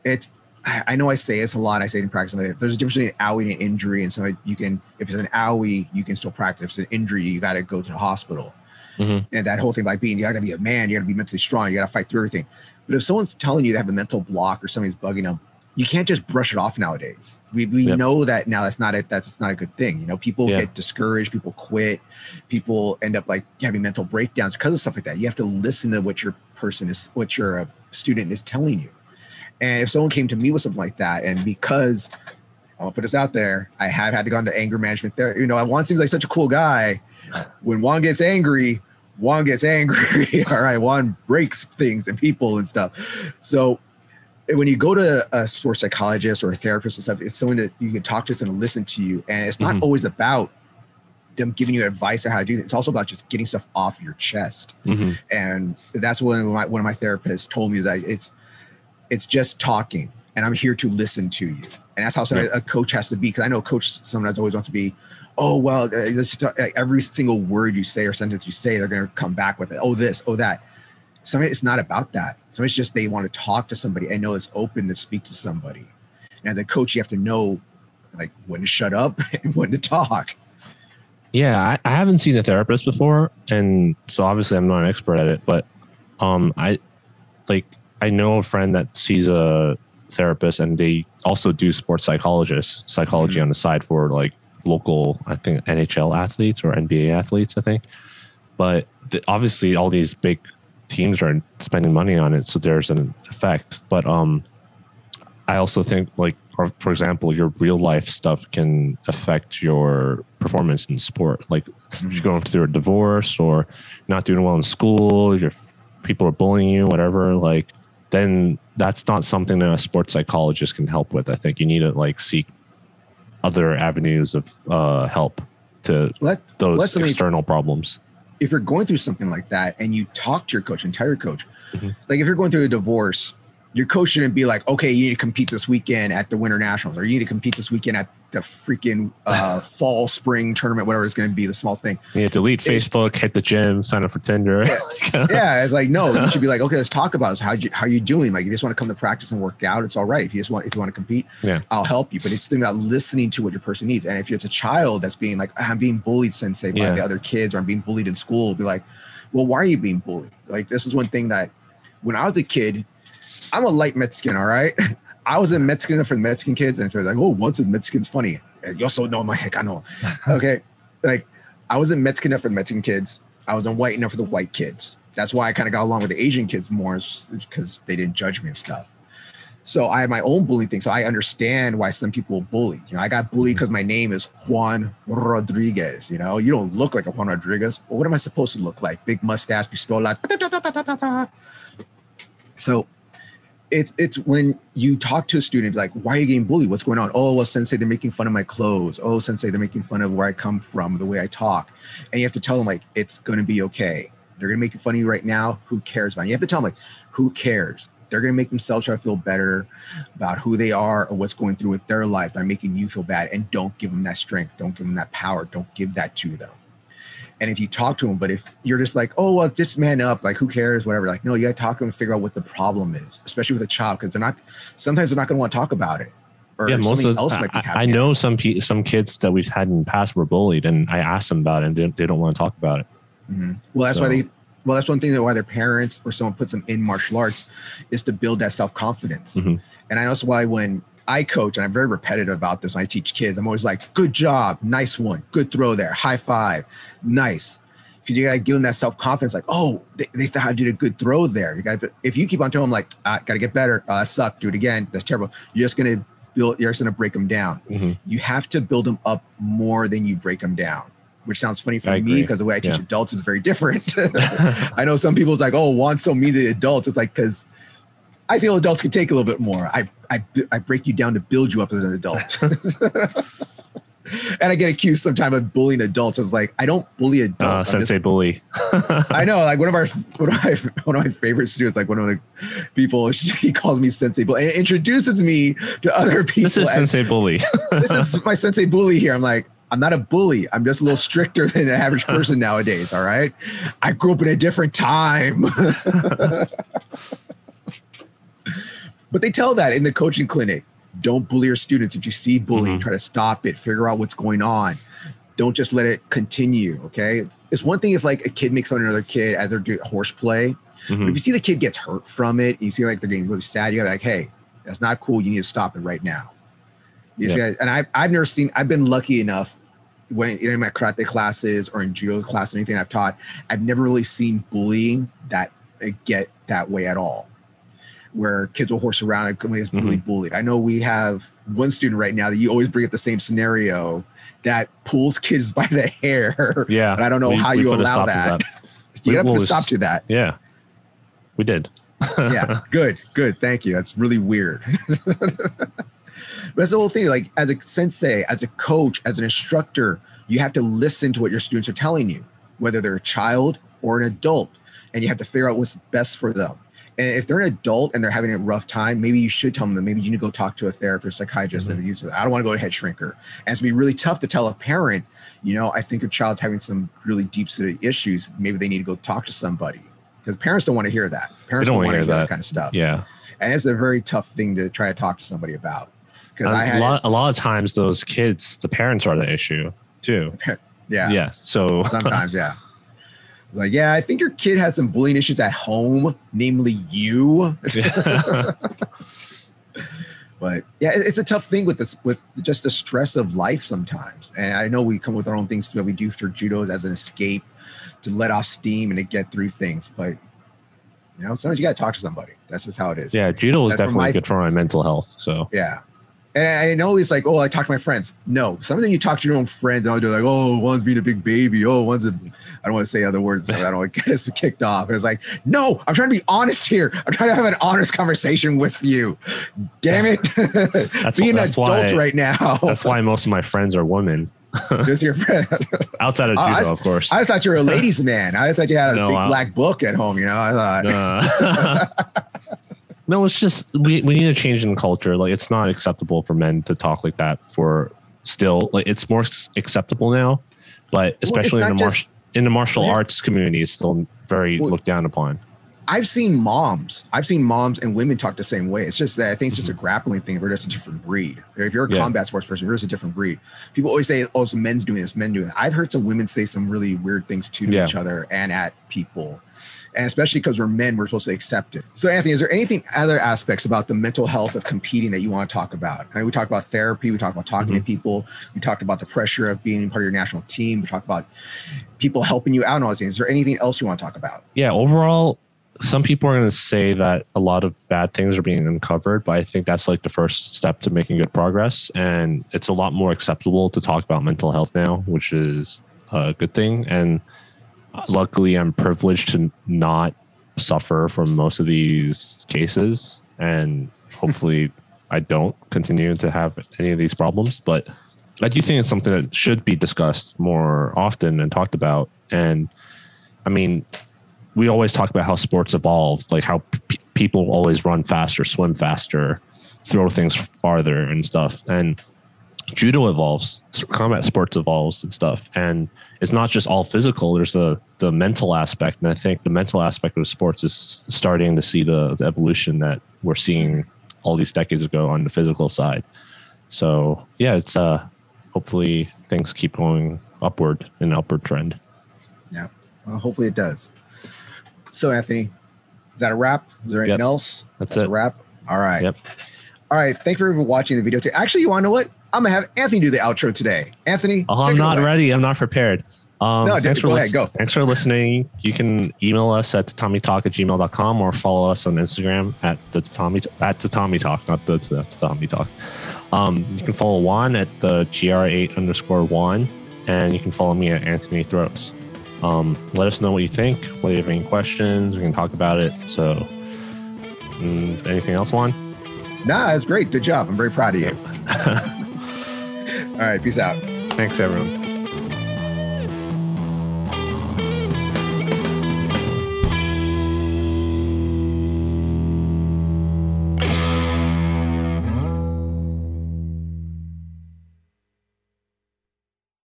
it's, I know I say this a lot. I say it in practice. There's a difference between an owie and an injury. And so you can, if it's an owie, you can still practice. If it's an injury, you got to go to the hospital. Mhm. And that whole thing by being, you got to be a man, you got to be mentally strong, you got to fight through everything. But if someone's telling you they have a mental block or something's bugging them, you can't just brush it off nowadays. We, we Yep. know that now that's not it. That's not a good thing. You know, people Yeah. get discouraged, people quit, people end up like having mental breakdowns because of stuff like that. You have to listen to what your person is, what your uh, student is telling you. And if someone came to me with something like that, and because I'll put this out there, I have had to go into anger management there. You know, Juan seems like such a cool guy. When Juan gets angry, Juan gets angry. All right, Juan breaks things and people and stuff. So when you go to a sports psychologist or a therapist and stuff, it's someone that you can talk to and listen to you. And it's not Mhm. always about them giving you advice on how to do it. It's also about just getting stuff off your chest. Mhm. and that's what my, one of my therapists told me that it's it's just talking and i'm here to listen to you. And that's how somebody, a coach has to be because i know a coach sometimes always wants to be oh well uh, every single word you say or sentence you say they're going to come back with it. Oh this oh that. Somebody it's not about that. So it's just they want to talk to somebody and know it's open to speak to somebody. And as a coach you have to know like when to shut up and when to talk Yeah, I, I haven't seen a therapist before, and so obviously I'm not an expert at it. But um, I like I know a friend that sees a therapist, and they also do sports psychologists psychology on the side for like local, I think NHL athletes or NBA athletes, I think. But the, obviously, all these big teams are spending money on it, so there's an effect. But um, I also think like for, for example, your real life stuff can affect your performance in sport. Like if you're going through a divorce or not doing well in school, your people are bullying you, whatever, like then that's not something that a sports psychologist can help with. I think you need to like seek other avenues of uh, help to Let, those Let's me- external problems. if you're going through something like that and you talk to your coach and tell your coach, Mhm. like if you're going through a divorce, your coach shouldn't be like, okay, you need to compete this weekend at the Winter Nationals, or you need to compete this weekend at the freaking uh, fall, spring tournament, whatever it's going to be, the small thing. You need to delete It- Facebook, hit the gym, sign up for Tinder. yeah, it's like no, you should be like, okay, let's talk about it. How you how you doing? Like, if you just want to come to practice and work out, it's all right. If you just want if you want to compete, Yeah. I'll help you. But it's about listening to what your person needs. And if it's a child that's being like, I'm being bullied, sensei, by Yeah. the other kids, or I'm being bullied in school, be like, well, why are you being bullied? Like, this is one thing that when I was a kid, I'm a light Mexican, all right. I was in Mexican enough for the Mexican kids, and they're like, "Oh, once is Mexican's funny." You also know my heck, I know. Okay, like I was in Mexican enough for the Mexican kids. I was on white enough for the white kids. That's why I kind of got along with the Asian kids more, because they didn't judge me and stuff. So I had my own bullying thing. So I understand why some people bully. You know, I got bullied mm. because my name is Juan Rodriguez. You know, you don't look like a Juan Rodriguez. Well, what am I supposed to look like? Big mustache, pistola. So it's it's when you talk to a student like, why are you getting bullied? What's going on? Oh, well, sensei, they're making fun of my clothes. Oh, sensei, they're making fun of where I come from, the way I talk. And you have to tell them like, it's going to be okay. They're going to make fun of you right now. Who cares about? You have to tell them like, who cares? They're going to make themselves try to feel better about who they are or what's going through with their life by making you feel bad. And don't give them that strength. Don't give them that power. Don't give that to them. And if you talk to them, but if you're just like, oh, well, just man up, like who cares, whatever, like, no, you got to talk to them and figure out what the problem is, especially with a child, because they're not, sometimes they're not going to want to talk about it. Or yeah, most of, I, I, know some pe- some kids that we've had in the past were bullied, and I asked them about it, and they, they don't want to talk about it. Mm-hmm. Well, that's so. why they well, that's one thing that why their parents or someone puts them in martial arts is to build that self confidence. Mm-hmm. And I know that's why when I coach, and I'm very repetitive about this when I teach kids, I'm always like, good job, nice one, good throw there, high five, nice. Because you gotta give them that self confidence, like, oh, they, they, thought I did a good throw there. You got if you keep on telling them like, I gotta get better, uh, that sucked, do it again, that's terrible. You're just gonna build, you're just gonna break them down. Mm-hmm. You have to build them up more than you break them down which sounds funny for me because the way I teach yeah. adults is very different. I know some people's like, oh, want so mean to adults. It's like because I feel adults can take a little bit more. I I I break you down to build you up as an adult. and I get accused sometimes of bullying adults. I was like, I don't bully adults. Uh, sensei just, bully. I know, like one of our one of my one of my favorite students, like one of the people, he calls me sensei bully and introduces me to other people. This is as, sensei bully. this is my sensei bully here. I'm like, I'm not a bully. I'm just a little stricter than the average person nowadays. All right. I grew up in a different time. But they tell that in the coaching clinic. Don't bully your students. If you see bullying, mm-hmm. try to stop it, figure out what's going on. Don't just let it continue. Okay. It's one thing if like a kid makes fun of another kid as they're doing horseplay. Mm-hmm. But if you see the kid gets hurt from it, you see like they're getting really sad, you're like, hey, that's not cool. You need to stop it right now. You yeah. see, and I've, I've never seen, I've been lucky enough when you know, in my karate classes or in judo class or anything I've taught, I've never really seen bullying that uh, get that way at all. Where kids will horse around and really mm-hmm. bullied. I know we have one student right now that you always bring up the same scenario that pulls kids by the hair. Yeah. And I don't know we, how you allow that. that. you got to put a stop to that. Yeah. We did. yeah. Good. Good. Thank you. That's really weird. But that's the whole thing. Like as a sensei, as a coach, as an instructor, you have to listen to what your students are telling you, whether they're a child or an adult, and you have to figure out what's best for them. And if they're an adult and they're having a rough time, maybe you should tell them that maybe you need to go talk to a therapist, psychiatrist, mm-hmm. and use. I don't want to go to head shrinker. And it's be really tough to tell a parent, you know, I think your child's having some really deep seated issues. Maybe they need to go talk to somebody because parents don't want to hear that. Parents don't, don't want to hear that. that kind of stuff. Yeah, and it's a very tough thing to try to talk to somebody about. Because I had a lot, a lot of times those kids, the parents are the issue too. yeah. Yeah. So sometimes, yeah. Like, yeah, I think your kid has some bullying issues at home, namely you. but yeah, it's a tough thing with this, with just the stress of life sometimes. And I know we come with our own things that we do for judo as an escape to let off steam and to get through things. But you know, sometimes you got to talk to somebody. That's just how it is. Yeah, judo is definitely good for my mental health. So yeah, and I know he's like, oh, I talk to my friends. No, sometimes you talk to your own friends, and I'll do like, oh, Juan's being a big baby. Oh, Juan's a, I don't want to say other words. So I don't want to get us kicked off. It's like, no, I'm trying to be honest here. I'm trying to have an honest conversation with you. Damn it. That's, be an adult why, right now. that's why most of my friends are women. Just your friend. Outside of judo, just, of course. I just thought you were a ladies' man. I just thought you had a no, big i black book at home, you know? I thought. No, it's just we, we need a change in culture. Like it's not acceptable for men to talk like that for still like it's more acceptable now, but especially well, in the martial in the martial arts community, it's still very well, looked down upon. I've seen moms. I've seen moms and women talk the same way. It's just that I think it's just mm-hmm. a grappling thing. We're just a different breed. If you're a yeah. combat sports person, you're just a different breed. People always say, "Oh, some men's doing this, men doing it." I've heard some women say some really weird things to yeah. each other and at people and especially because we're men, we're supposed to accept it. So, Anthony, is there anything other aspects about the mental health of competing that you want to talk about? I mean, we talked about therapy, we talked about talking mm-hmm. to people, we talked about the pressure of being part of your national team, we talked about people helping you out and all these things. Is there anything else you want to talk about? Yeah, overall, some people are going to say that a lot of bad things are being uncovered, but I think that's like the first step to making good progress. And it's a lot more acceptable to talk about mental health now, which is a good thing. And luckily, I'm privileged to not suffer from most of these cases. And hopefully, I don't continue to have any of these problems. But I do think it's something that should be discussed more often and talked about. And I mean, we always talk about how sports evolve, like how p- people always run faster, swim faster, throw things farther and stuff. And judo evolves, combat sports evolves and stuff. And it's not just all physical. There's the the mental aspect, and I think the mental aspect of sports is starting to see the, the evolution that we're seeing all these decades ago on the physical side. So yeah, it's uh hopefully things keep going upward in an upward trend. Yeah, well, hopefully it does. So, Anthony, is that a wrap? Is there anything Yep. else? That's a it. wrap. All right. Yep. All right. Thank you for watching the video. Today. Actually, you want to know what? I'm gonna have Anthony do the outro today. Anthony, Oh, I'm not away. ready. I'm not prepared. Um, No, thanks go for ahead, go. Thanks for listening. You can email us at tommytalk at gmail.com or follow us on Instagram at the Tommy at the Tommy Talk, not the, the Tommy Talk. Um, you can follow Juan at the gr8 underscore Juan, and you can follow me at Anthony Throats. Um, let us know what you think. Whether you have any questions, we can talk about it. So, mm, anything else, Juan? Nah, that's great. Good job. I'm very proud of you. All right. Peace out. Thanks, everyone.